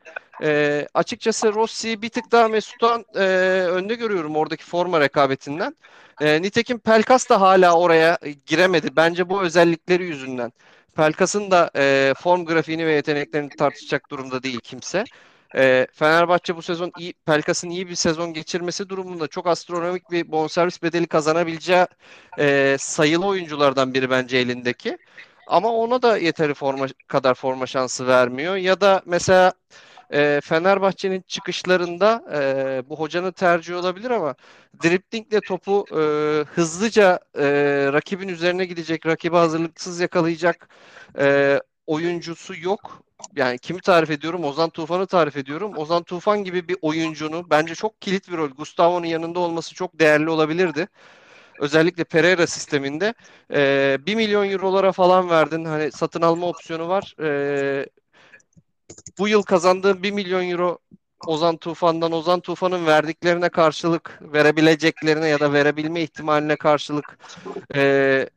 e, açıkçası Rossi'yi bir tık daha Mesut'tan e, önde görüyorum oradaki forma rekabetinden. E, nitekim Pelkas da hala oraya giremedi. Bence bu özellikleri yüzünden. Pelkas'ın da e, form grafiğini ve yeteneklerini tartışacak durumda değil kimse. E, Fenerbahçe bu sezon iyi, Pelkas'ın iyi bir sezon geçirmesi durumunda çok astronomik bir bonservis bedeli kazanabileceği e, sayılı oyunculardan biri bence elindeki. Ama ona da yeteri forma kadar forma şansı vermiyor. Ya da mesela e, Fenerbahçe'nin çıkışlarında e, bu hocanın tercihi olabilir ama driplingle topu e, hızlıca e, rakibin üzerine gidecek, rakibi hazırlıksız yakalayacak e, oyuncusu yok. Yani kimi tarif ediyorum? Ozan Tufan'ı tarif ediyorum. Ozan Tufan gibi bir oyuncunu bence çok kilit bir rol. Gustavo'nun yanında olması çok değerli olabilirdi özellikle Pereira sisteminde e, 1 milyon eurolara falan verdin. Hani satın alma opsiyonu var. E, bu yıl kazandığın 1 milyon euro Ozan Tufan'dan Ozan Tufan'ın verdiklerine karşılık verebileceklerine ya da verebilme ihtimaline karşılık e,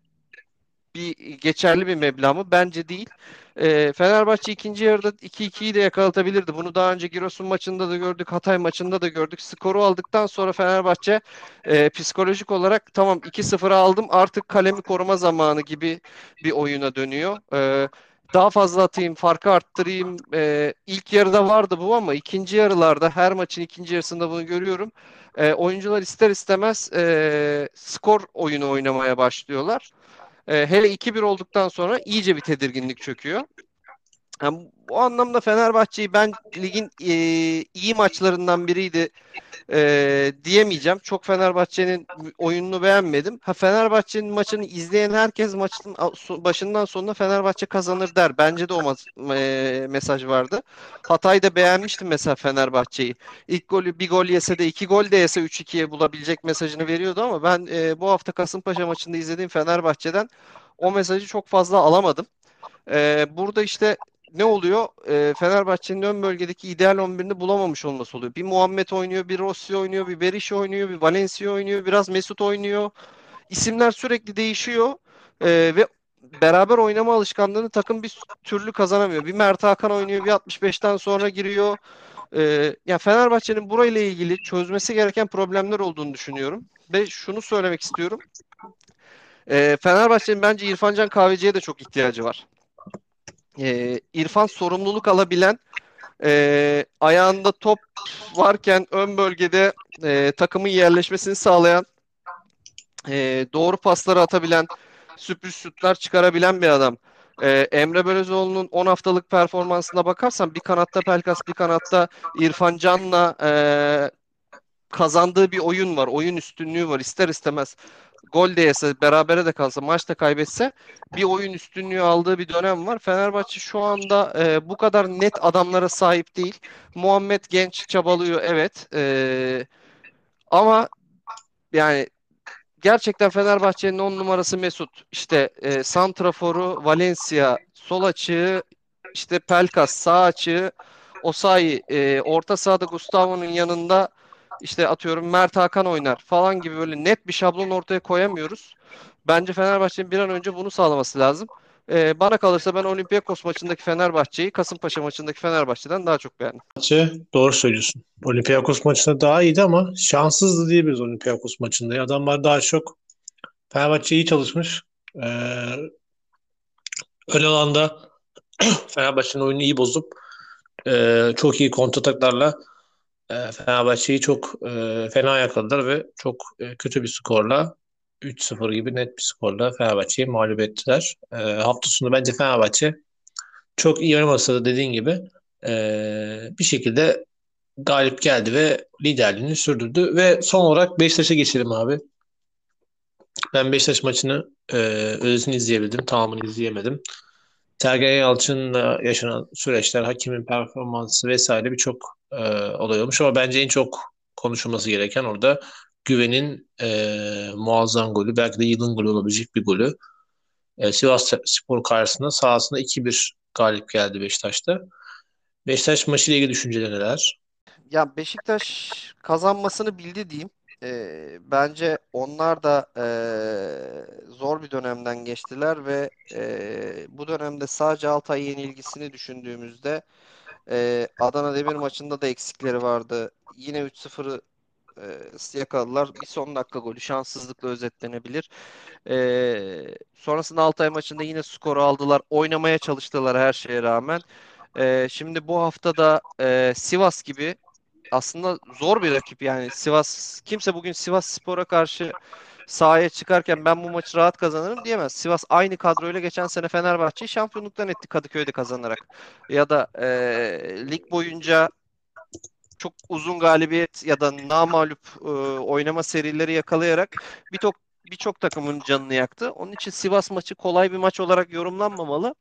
bir geçerli bir meblağ mı? Bence değil. E, Fenerbahçe ikinci yarıda 2-2'yi de yakalatabilirdi. Bunu daha önce Giresun maçında da gördük, Hatay maçında da gördük. Skoru aldıktan sonra Fenerbahçe e, psikolojik olarak tamam 2-0 aldım artık kalemi koruma zamanı gibi bir oyuna dönüyor. E, daha fazla atayım, farkı arttırayım. E, ilk yarıda vardı bu ama ikinci yarılarda her maçın ikinci yarısında bunu görüyorum. E, oyuncular ister istemez e, skor oyunu oynamaya başlıyorlar. E, hele 2-1 olduktan sonra iyice bir tedirginlik çöküyor. Yani bu anlamda Fenerbahçe'yi ben ligin e, iyi maçlarından biriydi e, diyemeyeceğim. Çok Fenerbahçe'nin oyununu beğenmedim. Ha Fenerbahçe'nin maçını izleyen herkes maçın başından sonuna Fenerbahçe kazanır der. Bence de o ma- e, mesaj vardı. Hatay'da beğenmiştim mesela Fenerbahçe'yi. İlk golü bir gol yese de iki gol de yese 3-2'ye bulabilecek mesajını veriyordu ama ben e, bu hafta Kasımpaşa maçında izlediğim Fenerbahçe'den o mesajı çok fazla alamadım. Ee, burada işte ne oluyor? E, Fenerbahçe'nin ön bölgedeki ideal 11'ini bulamamış olması oluyor. Bir Muhammed oynuyor, bir Rossi oynuyor, bir Berisha oynuyor, bir Valencia oynuyor, biraz Mesut oynuyor. İsimler sürekli değişiyor e, ve beraber oynama alışkanlığını takım bir türlü kazanamıyor. Bir Mert Hakan oynuyor, bir 65'ten sonra giriyor. E, ya Fenerbahçe'nin burayla ilgili çözmesi gereken problemler olduğunu düşünüyorum. Ve şunu söylemek istiyorum. E, Fenerbahçe'nin bence İrfan Can Kahveci'ye de çok ihtiyacı var e, İrfan sorumluluk alabilen e, ayağında top varken ön bölgede e, takımın yerleşmesini sağlayan e, doğru pasları atabilen sürpriz şutlar çıkarabilen bir adam. E, Emre Belözoğlu'nun 10 haftalık performansına bakarsan bir kanatta Pelkas bir kanatta İrfan Can'la e, kazandığı bir oyun var. Oyun üstünlüğü var. İster istemez gol de yese, berabere de kalsa, maçta kaybetse bir oyun üstünlüğü aldığı bir dönem var. Fenerbahçe şu anda e, bu kadar net adamlara sahip değil. Muhammed genç çabalıyor evet. E, ama yani gerçekten Fenerbahçe'nin on numarası Mesut. İşte e, santraforu Valencia, sol açığı işte Pelkas, sağ açığı Osayi, e, orta sahada Gustavo'nun yanında işte atıyorum Mert Hakan oynar falan gibi böyle net bir şablon ortaya koyamıyoruz. Bence Fenerbahçe'nin bir an önce bunu sağlaması lazım. Ee, bana kalırsa ben Olympiakos maçındaki Fenerbahçe'yi Kasımpaşa maçındaki Fenerbahçe'den daha çok beğendim. Doğru söylüyorsun. Olympiakos maçında daha iyiydi ama şanssızdı diyebiliriz Olympiakos maçında. Adamlar daha çok Fenerbahçe iyi çalışmış. Ee, ön alanda Fenerbahçe'nin oyunu iyi bozup e, çok iyi kontrataklarla e, Fenerbahçe'yi çok e, fena yakaladılar ve çok e, kötü bir skorla 3-0 gibi net bir skorla Fenerbahçe'yi mağlup ettiler. E, hafta sonu bence Fenerbahçe çok iyi oynamasa da dediğin gibi e, bir şekilde galip geldi ve liderliğini sürdürdü. Ve son olarak Beşiktaş'a geçelim abi. Ben Beşiktaş maçını e, özetini izleyebildim. Tamamını izleyemedim. Sergen Yalçın'la yaşanan süreçler, hakimin performansı vesaire birçok e, olay olmuş ama bence en çok konuşulması gereken orada Güven'in e, muazzam golü, belki de yılın golü olabilecek bir golü. E, Sivas Spor karşısında sahasında 2-1 galip geldi Beşiktaş'ta. Beşiktaş maçıyla ilgili düşünceler neler? Ya Beşiktaş kazanmasını bildi diyeyim. E, bence onlar da e, zor bir dönemden geçtiler ve e, bu dönemde sadece Altay yenilgisini düşündüğümüzde e, Adana Demir maçında da eksikleri vardı. Yine 3-0'ı e, yakaladılar. Bir son dakika golü şanssızlıkla özetlenebilir. E, sonrasında Altay maçında yine skoru aldılar. Oynamaya çalıştılar her şeye rağmen. E, şimdi bu hafta da e, Sivas gibi aslında zor bir rakip yani Sivas kimse bugün Sivas Spor'a karşı sahaya çıkarken ben bu maçı rahat kazanırım diyemez. Sivas aynı kadroyla geçen sene Fenerbahçe'yi şampiyonluktan etti Kadıköy'de kazanarak. Ya da e, lig boyunca çok uzun galibiyet ya da namalup e, oynama serileri yakalayarak birçok birçok takımın canını yaktı. Onun için Sivas maçı kolay bir maç olarak yorumlanmamalı.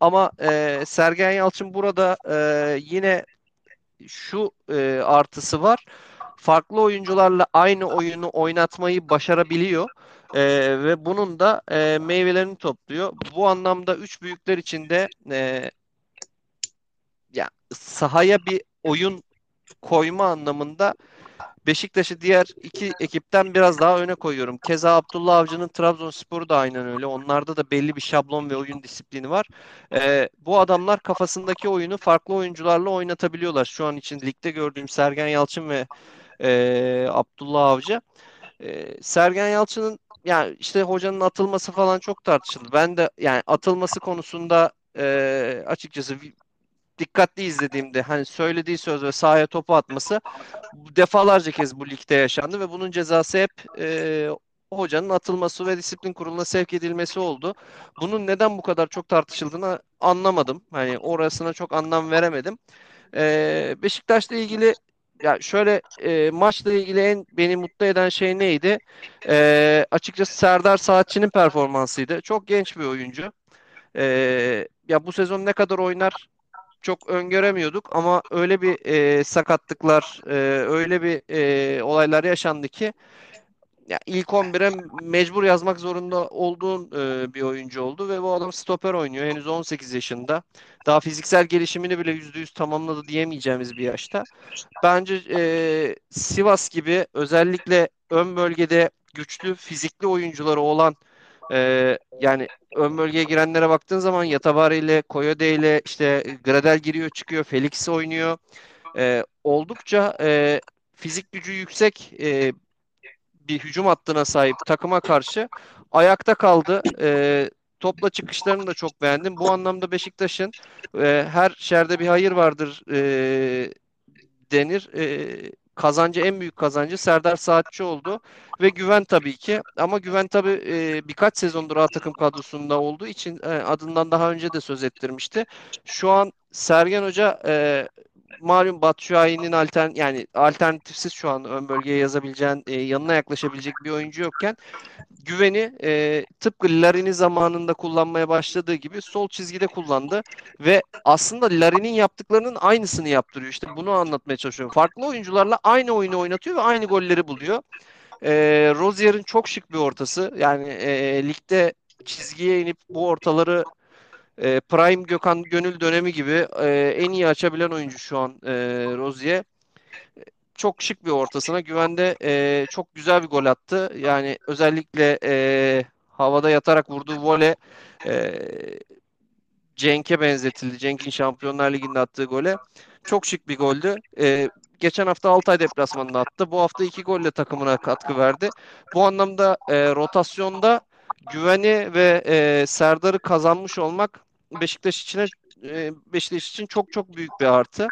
Ama e, Sergen Yalçın burada e, yine şu e, artısı var. Farklı oyuncularla aynı oyunu oynatmayı başarabiliyor. E, ve bunun da e, meyvelerini topluyor. Bu anlamda üç büyükler içinde e, ya sahaya bir oyun koyma anlamında Beşiktaş'ı diğer iki ekipten biraz daha öne koyuyorum. Keza Abdullah Avcı'nın Trabzonspor'u da aynen öyle. Onlarda da belli bir şablon ve oyun disiplini var. Ee, bu adamlar kafasındaki oyunu farklı oyuncularla oynatabiliyorlar. Şu an için ligde gördüğüm Sergen Yalçın ve e, Abdullah Avcı. E, Sergen Yalçın'ın yani işte hocanın atılması falan çok tartışıldı. Ben de yani atılması konusunda e, açıkçası dikkatli izlediğimde hani söylediği söz ve sahaya topu atması defalarca kez bu ligde yaşandı ve bunun cezası hep e, hocanın atılması ve disiplin kuruluna sevk edilmesi oldu. Bunun neden bu kadar çok tartışıldığını anlamadım. Hani orasına çok anlam veremedim. Ee, Beşiktaş'la ilgili ya şöyle e, maçla ilgili en beni mutlu eden şey neydi? Ee, açıkçası Serdar Saatçı'nın performansıydı. Çok genç bir oyuncu. Ee, ya bu sezon ne kadar oynar çok öngöremiyorduk ama öyle bir e, sakatlıklar, e, öyle bir e, olaylar yaşandı ki ya ilk 11'e mecbur yazmak zorunda olduğun e, bir oyuncu oldu ve bu adam stoper oynuyor. Henüz 18 yaşında. Daha fiziksel gelişimini bile %100 tamamladı diyemeyeceğimiz bir yaşta. Bence e, Sivas gibi özellikle ön bölgede güçlü fizikli oyuncuları olan e, yani ön bölgeye girenlere baktığın zaman Yatabari ile Koyode ile işte Gradel giriyor çıkıyor, Felix oynuyor. E, oldukça e, fizik gücü yüksek e, bir hücum hattına sahip takıma karşı ayakta kaldı. E, topla çıkışlarını da çok beğendim. Bu anlamda Beşiktaş'ın e, her şerde bir hayır vardır e, denir. E, kazancı en büyük kazancı Serdar Saatçi oldu ve güven tabii ki ama güven tabii e, birkaç sezondur A takım kadrosunda olduğu için e, adından daha önce de söz ettirmişti. Şu an Sergen Hoca e, malum Batshuayi'nin altern yani alternatifsiz şu an ön bölgeye yazabileceğin e, yanına yaklaşabilecek bir oyuncu yokken güveni e, tıpkı Larin'i zamanında kullanmaya başladığı gibi sol çizgide kullandı ve aslında Larin'in yaptıklarının aynısını yaptırıyor. İşte bunu anlatmaya çalışıyorum. Farklı oyuncularla aynı oyunu oynatıyor ve aynı golleri buluyor. E, Rozier'in çok şık bir ortası. Yani e, ligde çizgiye inip bu ortaları e, Prime Gökhan Gönül dönemi gibi e, en iyi açabilen oyuncu şu an e, Rozier. Çok şık bir ortasına. Güvende e, çok güzel bir gol attı. Yani özellikle e, havada yatarak vurduğu vole e, Cenk'e benzetildi. Cenk'in Şampiyonlar Ligi'nde attığı gole. Çok şık bir goldü. E, geçen hafta Altay deplasmanında attı. Bu hafta iki golle takımına katkı verdi. Bu anlamda e, rotasyonda güveni ve e, Serdar'ı kazanmış olmak Beşiktaş için e, Beşiktaş için çok çok büyük bir artı.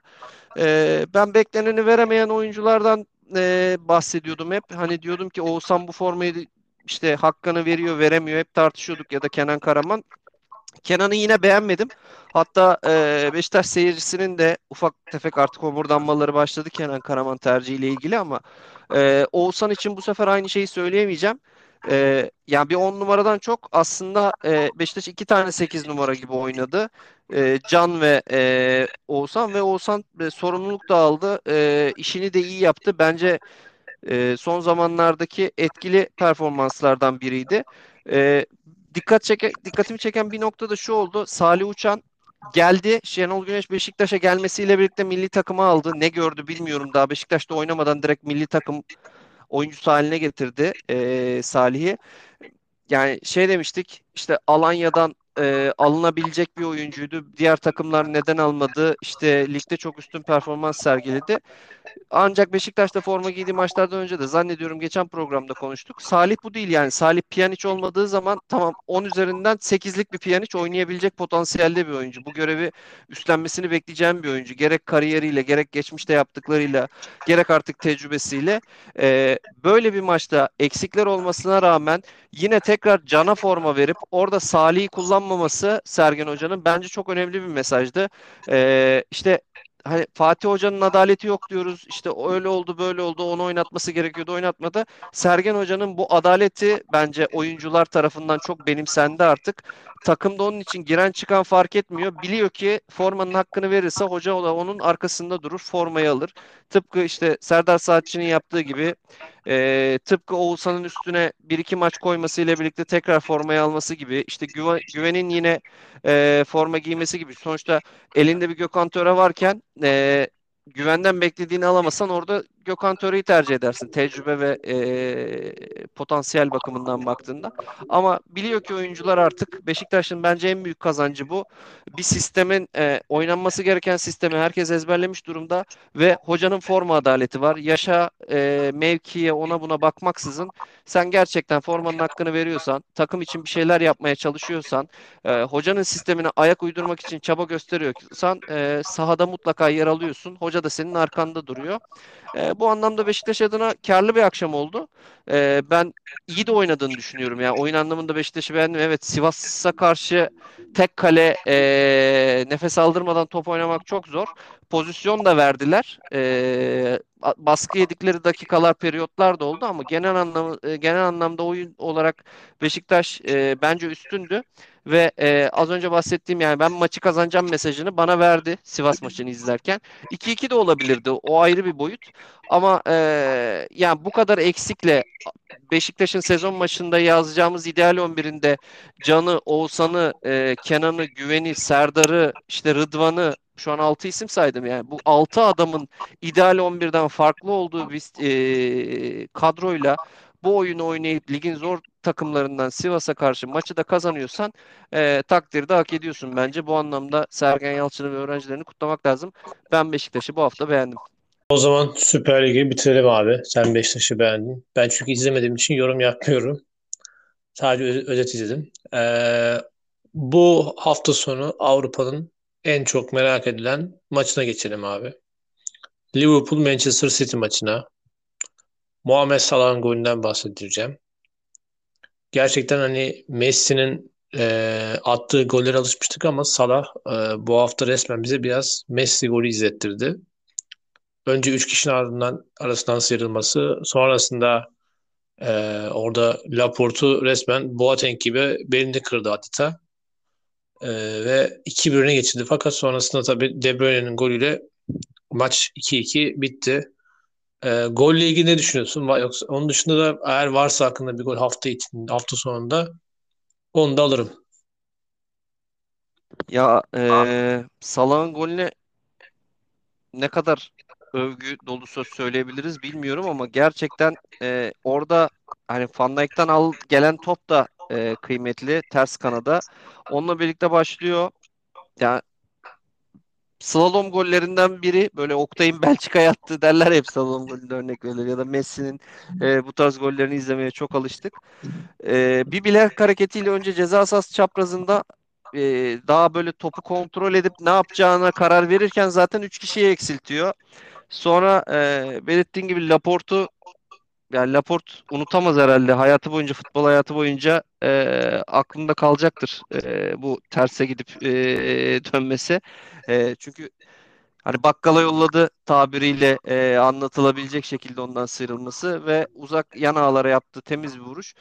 E, ben bekleneni veremeyen oyunculardan e, bahsediyordum hep. Hani diyordum ki Oğuzhan bu formayı işte hakkını veriyor veremiyor hep tartışıyorduk ya da Kenan Karaman. Kenan'ı yine beğenmedim. Hatta Beşiktaş seyircisinin de ufak tefek artık homurdanmaları başladı Kenan Karaman tercihiyle ilgili ama e, Oğuzhan için bu sefer aynı şeyi söyleyemeyeceğim. E, yani bir 10 numaradan çok aslında e, Beşiktaş iki tane 8 numara gibi oynadı. E, Can ve e, Oğuzhan ve Oğuzhan e, sorumluluk da aldı. E, işini de iyi yaptı. Bence e, son zamanlardaki etkili performanslardan biriydi. E, dikkat çeke, dikkatimi çeken bir nokta da şu oldu. Salih Uçan geldi. Şenol Güneş Beşiktaş'a gelmesiyle birlikte milli takımı aldı. Ne gördü bilmiyorum daha. Beşiktaş'ta oynamadan direkt milli takım oyuncusu haline getirdi e, Salih'i. Yani şey demiştik işte Alanya'dan e, alınabilecek bir oyuncuydu. Diğer takımlar neden almadı? İşte ligde çok üstün performans sergiledi. Ancak Beşiktaş'ta forma giydiği maçlardan önce de zannediyorum geçen programda konuştuk. Salih bu değil yani. Salih Pjanic olmadığı zaman tamam 10 üzerinden 8'lik bir Pjanic oynayabilecek potansiyelde bir oyuncu. Bu görevi üstlenmesini bekleyeceğim bir oyuncu. Gerek kariyeriyle, gerek geçmişte yaptıklarıyla, gerek artık tecrübesiyle. Ee, böyle bir maçta eksikler olmasına rağmen yine tekrar cana forma verip orada Salih'i kullanmaması Sergen Hoca'nın bence çok önemli bir mesajdı. Ee, işte hani Fatih Hoca'nın adaleti yok diyoruz. İşte öyle oldu böyle oldu onu oynatması gerekiyordu oynatmadı. Sergen Hoca'nın bu adaleti bence oyuncular tarafından çok benimsendi artık. Takımda onun için giren çıkan fark etmiyor. Biliyor ki formanın hakkını verirse hoca da onun arkasında durur formayı alır. Tıpkı işte Serdar Saatçı'nın yaptığı gibi e, tıpkı Oğuzhan'ın üstüne bir iki maç koymasıyla birlikte tekrar formayı alması gibi işte güven, Güven'in yine e, forma giymesi gibi. Sonuçta elinde bir Gökhan Töre varken e, güvenden beklediğini alamasan orada Gökhan Töre'yi tercih edersin. Tecrübe ve e, potansiyel bakımından baktığında. Ama biliyor ki oyuncular artık Beşiktaş'ın bence en büyük kazancı bu. Bir sistemin e, oynanması gereken sistemi herkes ezberlemiş durumda ve hocanın forma adaleti var. Yaşa, e, mevkiye, ona buna bakmaksızın sen gerçekten formanın hakkını veriyorsan, takım için bir şeyler yapmaya çalışıyorsan, e, hocanın sistemine ayak uydurmak için çaba gösteriyorsan e, sahada mutlaka yer alıyorsun. Hoca da senin arkanda duruyor. E, bu anlamda Beşiktaş adına karlı bir akşam oldu. E, ben iyi de oynadığını düşünüyorum. Yani oyun anlamında Beşiktaş'ı beğendim. Evet Sivas'a karşı tek kale e, nefes aldırmadan top oynamak çok zor. Pozisyon da verdiler. E, baskı yedikleri dakikalar, periyotlar da oldu ama genel anlamı e, genel anlamda oyun olarak Beşiktaş e, bence üstündü ve e, az önce bahsettiğim yani ben maçı kazanacağım mesajını bana verdi Sivas maçını izlerken. 2-2 de olabilirdi. O ayrı bir boyut. Ama e, yani bu kadar eksikle Beşiktaş'ın sezon maçında yazacağımız ideal 11'inde Can'ı, Oğuzhan'ı, e, Kenan'ı, Güven'i, Serdar'ı, işte Rıdvan'ı şu an 6 isim saydım yani. Bu 6 adamın ideal 11'den farklı olduğu bir e, kadroyla bu oyunu oynayıp ligin zor takımlarından Sivas'a karşı maçı da kazanıyorsan e, takdirde hak ediyorsun bence. Bu anlamda Sergen Yalçın'ı ve öğrencilerini kutlamak lazım. Ben Beşiktaş'ı bu hafta beğendim. O zaman Süper Lig'i bitirelim abi. Sen Beşiktaş'ı beğendin. Ben çünkü izlemediğim için yorum yapmıyorum. Sadece özet izledim. Ee, bu hafta sonu Avrupa'nın en çok merak edilen maçına geçelim abi. Liverpool Manchester City maçına. Muhammed Salah'ın golünden bahsedeceğim. Gerçekten hani Messi'nin e, attığı gollere alışmıştık ama Salah e, bu hafta resmen bize biraz Messi golü izlettirdi. Önce üç kişinin ardından arasından sıyrılması, sonrasında e, orada Laporte'u resmen Boateng gibi belini kırdı adeta. E, ve 2-1'e geçildi. Fakat sonrasında tabii De Bruyne'nin golüyle maç 2-2 bitti. E, golle ilgili ne düşünüyorsun? Yoksa onun dışında da eğer varsa hakkında bir gol hafta için hafta sonunda onu da alırım. Ya e, Salah'ın golüne ne kadar övgü dolu söz söyleyebiliriz bilmiyorum ama gerçekten e, orada hani Van Dijk'ten al gelen top da e, kıymetli ters kanada. Onunla birlikte başlıyor. Yani slalom gollerinden biri böyle Oktay'ın Belçika'ya attığı derler hep slalom golünde örnek verilir ya da Messi'nin e, bu tarz gollerini izlemeye çok alıştık. E, bir bilek hareketiyle önce ceza sahası çaprazında e, daha böyle topu kontrol edip ne yapacağına karar verirken zaten 3 kişiyi eksiltiyor. Sonra e, belirttiğin gibi Laporte'u yani Laporte unutamaz herhalde. Hayatı boyunca, futbol hayatı boyunca e, aklında kalacaktır e, bu terse gidip e, dönmesi. E, çünkü hani bakkala yolladı tabiriyle e, anlatılabilecek şekilde ondan sıyrılması ve uzak yan ağlara yaptığı temiz bir vuruş.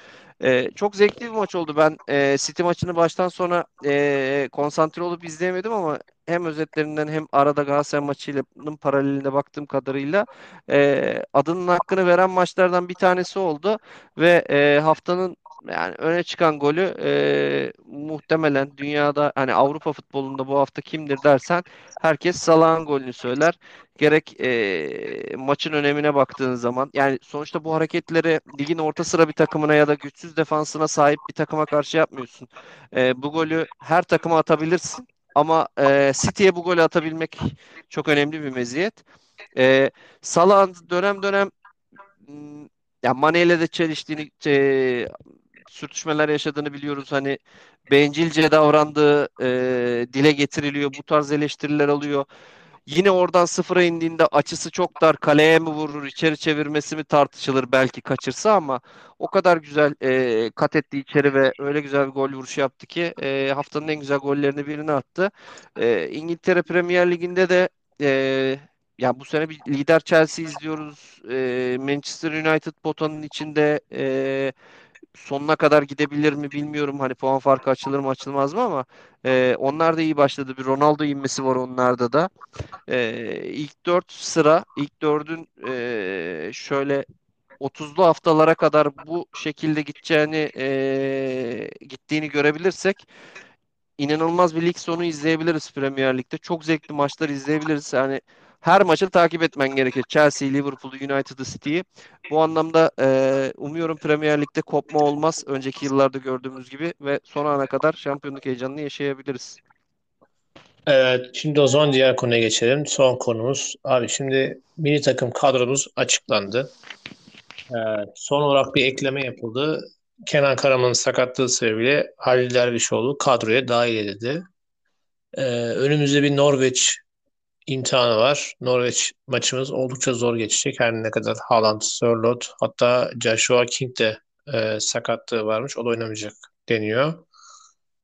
E, çok zevkli bir maç oldu. Ben e, City maçını baştan sona e, konsantre olup izleyemedim ama hem özetlerinden hem arada Galatasaray maçıyla paralelinde baktığım kadarıyla e, adının hakkını veren maçlardan bir tanesi oldu ve e, haftanın yani öne çıkan golü e, muhtemelen dünyada hani Avrupa futbolunda bu hafta kimdir dersen herkes Salah'ın golünü söyler. Gerek e, maçın önemine baktığın zaman yani sonuçta bu hareketleri ligin orta sıra bir takımına ya da güçsüz defansına sahip bir takıma karşı yapmıyorsun. E, bu golü her takıma atabilirsin ama e, City'ye bu golü atabilmek çok önemli bir meziyet. E, Salah'ın dönem dönem ya Mane ile de çeliştiğini e, sürtüşmeler yaşadığını biliyoruz. Hani bencilce davrandığı e, dile getiriliyor. Bu tarz eleştiriler alıyor. Yine oradan sıfıra indiğinde açısı çok dar. Kaleye mi vurur, içeri çevirmesi mi tartışılır belki kaçırsa ama o kadar güzel e, kat etti içeri ve öyle güzel bir gol vuruşu yaptı ki e, haftanın en güzel gollerini birini attı. E, İngiltere Premier Ligi'nde de e, ya bu sene bir lider Chelsea izliyoruz. E, Manchester United potanın içinde e, sonuna kadar gidebilir mi bilmiyorum. Hani puan farkı açılır mı açılmaz mı ama e, onlar da iyi başladı. Bir Ronaldo inmesi var onlarda da. E, ilk dört sıra, ilk dördün e, şöyle 30'lu haftalara kadar bu şekilde gideceğini e, gittiğini görebilirsek inanılmaz bir lig sonu izleyebiliriz Premier Lig'de. Çok zevkli maçlar izleyebiliriz. Yani her maçı takip etmen gerekir. Chelsea, Liverpool, United City'yi. Bu anlamda e, umuyorum Premier Lig'de kopma olmaz. Önceki yıllarda gördüğümüz gibi ve son ana kadar şampiyonluk heyecanını yaşayabiliriz. Evet, şimdi o zaman diğer konuya geçelim. Son konumuz. Abi şimdi mini takım kadromuz açıklandı. Ee, son olarak bir ekleme yapıldı. Kenan Karaman'ın sakatlığı sebebiyle Halil Dervişoğlu kadroya dahil edildi. Ee, önümüzde bir Norveç imtihanı var. Norveç maçımız oldukça zor geçecek. Her ne kadar Haaland, Sørloth hatta Joshua King de e, sakatlığı varmış. O da oynamayacak deniyor.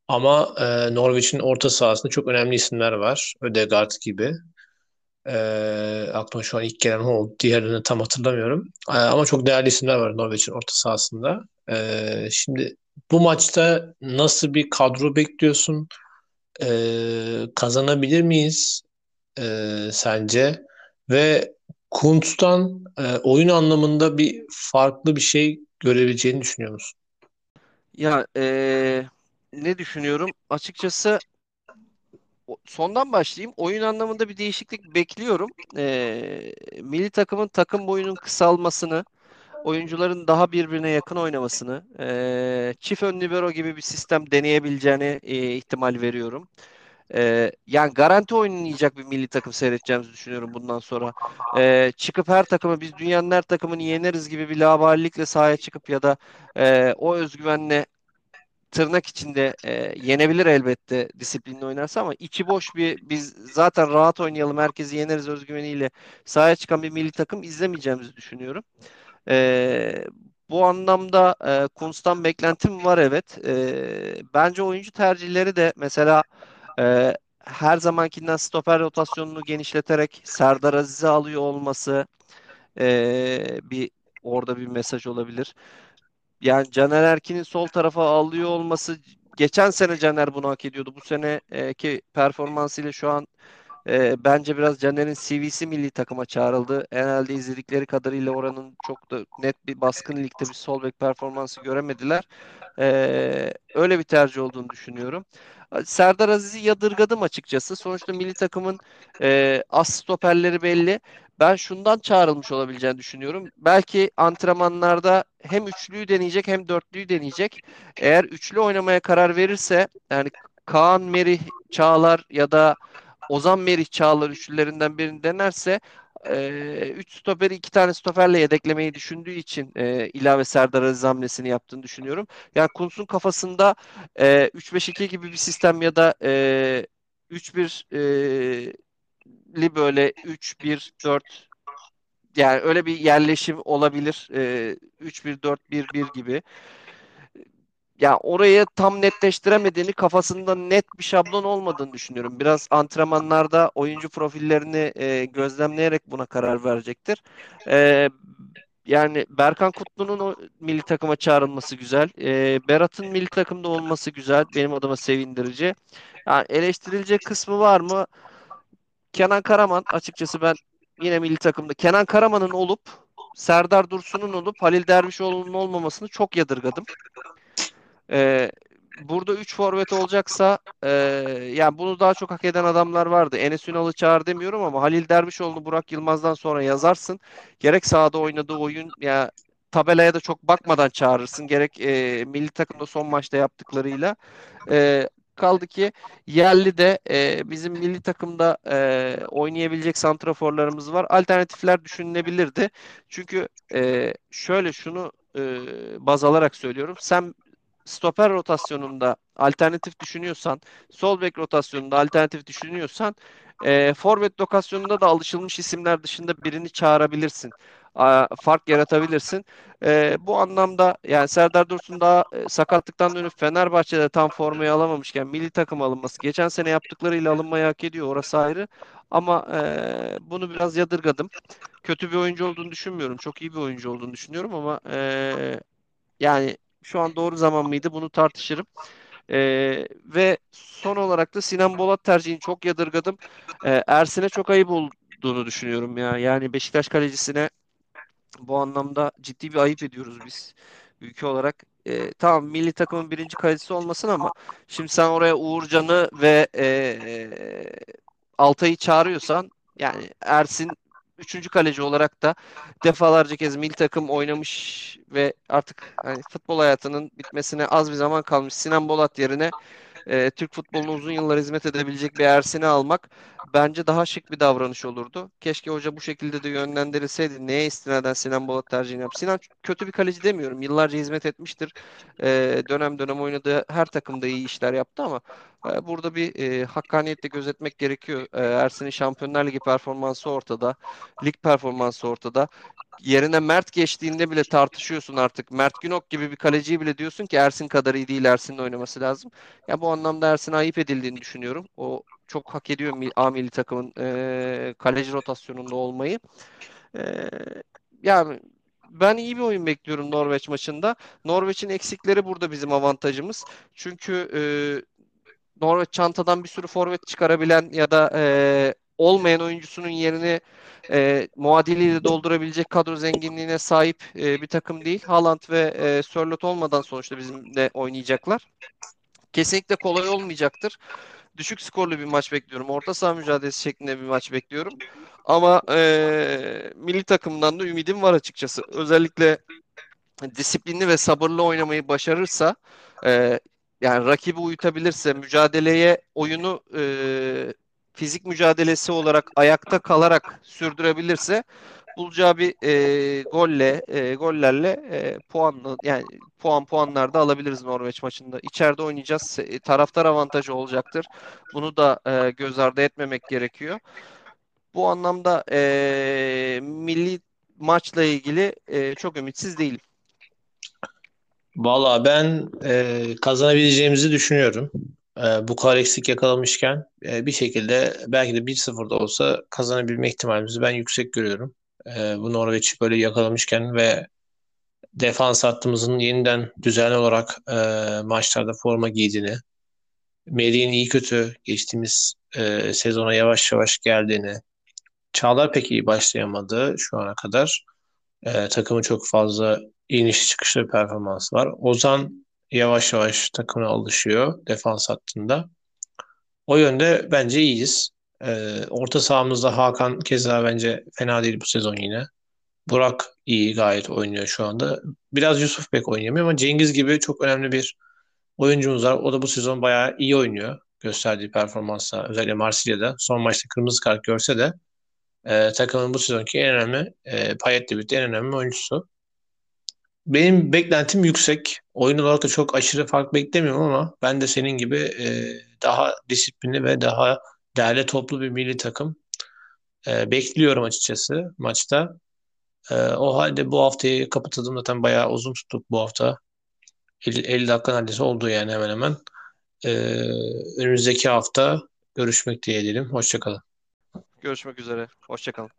Ama e, Norveç'in orta sahasında çok önemli isimler var. Ødegaard gibi. E, aklıma şu an ilk gelen o. Diğerini tam hatırlamıyorum. E, ama çok değerli isimler var Norveç'in orta sahasında. E, şimdi bu maçta nasıl bir kadro bekliyorsun? E, kazanabilir miyiz e, sence? Ve Kuntz'tan e, oyun anlamında bir farklı bir şey görebileceğini düşünüyor musun? Ya eee, ne düşünüyorum? Açıkçası sondan başlayayım. Oyun anlamında bir değişiklik bekliyorum. Eee milli takımın takım boyunun kısalmasını, oyuncuların daha birbirine yakın oynamasını, eee, çift ön libero gibi bir sistem deneyebileceğine eee, ihtimal veriyorum. Eee, yani garanti oynayacak bir milli takım seyredeceğimizi düşünüyorum bundan sonra. Eee, çıkıp her takımı biz dünyanın her takımını yeneriz gibi bir laubalilikle sahaya çıkıp ya da eee, o özgüvenle tırnak içinde e, yenebilir elbette disiplinli oynarsa ama içi boş bir biz zaten rahat oynayalım herkesi yeneriz özgüveniyle sahaya çıkan bir milli takım izlemeyeceğimizi düşünüyorum. E, bu anlamda e, Kuntz'tan beklentim var evet. E, bence oyuncu tercihleri de mesela e, her zamankinden stoper rotasyonunu genişleterek Serdar Aziz'i alıyor olması e, bir orada bir mesaj olabilir. Yani Caner Erkin'in sol tarafa alıyor olması geçen sene Caner bunu hak ediyordu. Bu seneki performansıyla şu an e, bence biraz Caner'in CV'si milli takıma çağrıldı. Herhalde izledikleri kadarıyla oranın çok da net bir baskın ligde bir sol bek performansı göremediler. E, öyle bir tercih olduğunu düşünüyorum. Serdar Aziz'i yadırgadım açıkçası. Sonuçta milli takımın e, as stoperleri belli. Ben şundan çağrılmış olabileceğini düşünüyorum. Belki antrenmanlarda hem üçlüyü deneyecek hem dörtlüyü deneyecek. Eğer üçlü oynamaya karar verirse yani Kaan Merih Çağlar ya da Ozan Merih Çağlar üçlülerinden birini denerse e, stoperi iki tane stoperle yedeklemeyi düşündüğü için e, ilave Serdar Aziz hamlesini yaptığını düşünüyorum. Yani Kuntz'un kafasında e, 3-5-2 gibi bir sistem ya da e, 3-1 e, böyle 3-1-4 yani öyle bir yerleşim olabilir. E, 3-1-4-1-1 gibi. Ya orayı tam netleştiremediğini, kafasında net bir şablon olmadığını düşünüyorum. Biraz antrenmanlarda oyuncu profillerini e, gözlemleyerek buna karar verecektir. E, yani Berkan Kutlu'nun o milli takıma çağrılması güzel. E, Berat'ın milli takımda olması güzel. Benim adıma sevindirici. Yani eleştirilecek kısmı var mı? Kenan Karaman açıkçası ben yine milli takımda Kenan Karaman'ın olup Serdar Dursun'un olup Halil Dervişoğlu'nun olmamasını çok yadırgadım. Ee, burada 3 forvet olacaksa e, yani bunu daha çok hak eden adamlar vardı. Enes Ünal'ı çağır demiyorum ama Halil Dervişoğlu'nu Burak Yılmaz'dan sonra yazarsın. Gerek sahada oynadığı oyun ya tabelaya da çok bakmadan çağırırsın. Gerek e, milli takımda son maçta yaptıklarıyla. E, kaldı ki yerli de e, bizim milli takımda e, oynayabilecek santraforlarımız var. Alternatifler düşünülebilirdi. Çünkü e, şöyle şunu e, baz alarak söylüyorum. Sen stoper rotasyonunda alternatif düşünüyorsan, sol bek rotasyonunda alternatif düşünüyorsan, e, forvet lokasyonunda da alışılmış isimler dışında birini çağırabilirsin. A, fark yaratabilirsin. E, bu anlamda yani Serdar Dursun daha e, sakatlıktan dönüp Fenerbahçe'de tam formayı alamamışken milli takım alınması geçen sene yaptıklarıyla alınmayı hak ediyor. Orası ayrı. Ama e, bunu biraz yadırgadım. Kötü bir oyuncu olduğunu düşünmüyorum. Çok iyi bir oyuncu olduğunu düşünüyorum ama e, yani şu an doğru zaman mıydı bunu tartışırım. Ee, ve son olarak da Sinan Bolat tercihini çok yadırgadım. Ee, Ersin'e çok ayıp olduğunu düşünüyorum ya. Yani Beşiktaş kalecisine bu anlamda ciddi bir ayıp ediyoruz biz ülke olarak. Ee, tamam milli takımın birinci kalecisi olmasın ama şimdi sen oraya Uğurcan'ı ve ee, Altay'ı çağırıyorsan yani Ersin üçüncü kaleci olarak da defalarca kez milli takım oynamış ve artık hani futbol hayatının bitmesine az bir zaman kalmış Sinan Bolat yerine e, Türk futboluna uzun yıllar hizmet edebilecek bir Ersin'i almak bence daha şık bir davranış olurdu. Keşke hoca bu şekilde de yönlendirilseydi. Neye istinaden Sinan Bolat tercihini yaptı? Sinan kötü bir kaleci demiyorum. Yıllarca hizmet etmiştir. E, dönem dönem oynadığı her takımda iyi işler yaptı ama burada bir e, hakkaniyetle gözetmek gerekiyor. E, Ersin'in Şampiyonlar Ligi performansı ortada. Lig performansı ortada. Yerine Mert geçtiğinde bile tartışıyorsun artık. Mert Günok gibi bir kaleciyi bile diyorsun ki Ersin kadar iyi değil Ersin'in oynaması lazım. Ya bu anlamda Ersin'e ayıp edildiğini düşünüyorum. O çok hak ediyor A milli takımın e, kaleci rotasyonunda olmayı. E, yani ben iyi bir oyun bekliyorum Norveç maçında. Norveç'in eksikleri burada bizim avantajımız. Çünkü e, Norveç çantadan bir sürü forvet çıkarabilen ya da e, olmayan oyuncusunun yerini e, muadiliyle doldurabilecek kadro zenginliğine sahip e, bir takım değil. Haaland ve e, Sörloth olmadan sonuçta bizimle oynayacaklar. Kesinlikle kolay olmayacaktır. Düşük skorlu bir maç bekliyorum. Orta saha mücadelesi şeklinde bir maç bekliyorum. Ama e, milli takımdan da ümidim var açıkçası. Özellikle disiplinli ve sabırlı oynamayı başarırsa e, yani rakibi uyutabilirse mücadeleye oyunu e, fizik mücadelesi olarak ayakta kalarak sürdürebilirse bulacağı bir e, golle e, gollerle e, puanlı yani puan puanlar da alabiliriz Norveç maçında. İçeride oynayacağız. E, taraftar avantajı olacaktır. Bunu da e, göz ardı etmemek gerekiyor. Bu anlamda e, milli maçla ilgili e, çok ümitsiz değilim. Valla ben e, kazanabileceğimizi düşünüyorum. E, bu kadar eksik yakalamışken e, bir şekilde belki de 1-0 da olsa kazanabilme ihtimalimizi ben yüksek görüyorum. E, bu Norveç'i böyle yakalamışken ve defans hattımızın yeniden düzenli olarak e, maçlarda forma giydiğini, Merih'in iyi kötü geçtiğimiz e, sezona yavaş yavaş geldiğini, Çağlar pek iyi başlayamadı şu ana kadar. E, takımın çok fazla inişli çıkışlı bir performans var. Ozan yavaş yavaş takıma alışıyor defans hattında. O yönde bence iyiyiz. Ee, orta sahamızda Hakan keza bence fena değil bu sezon yine. Burak iyi gayet oynuyor şu anda. Biraz Yusuf pek oynayamıyor ama Cengiz gibi çok önemli bir oyuncumuz var. O da bu sezon bayağı iyi oynuyor. Gösterdiği performansla özellikle Marsilya'da son maçta kırmızı kart görse de e, takımın bu sezonki en önemli e, Payet'le birlikte en önemli oyuncusu. Benim beklentim yüksek. Oyun olarak da çok aşırı fark beklemiyorum ama ben de senin gibi e, daha disiplinli ve daha değerli toplu bir milli takım e, bekliyorum açıkçası maçta. E, o halde bu haftayı kapatalım zaten bayağı uzun tuttuk bu hafta. 50, 50 dakika neredeyse oldu yani hemen hemen. E, önümüzdeki hafta görüşmek diyelim. Hoşçakalın. Görüşmek üzere. Hoşçakalın.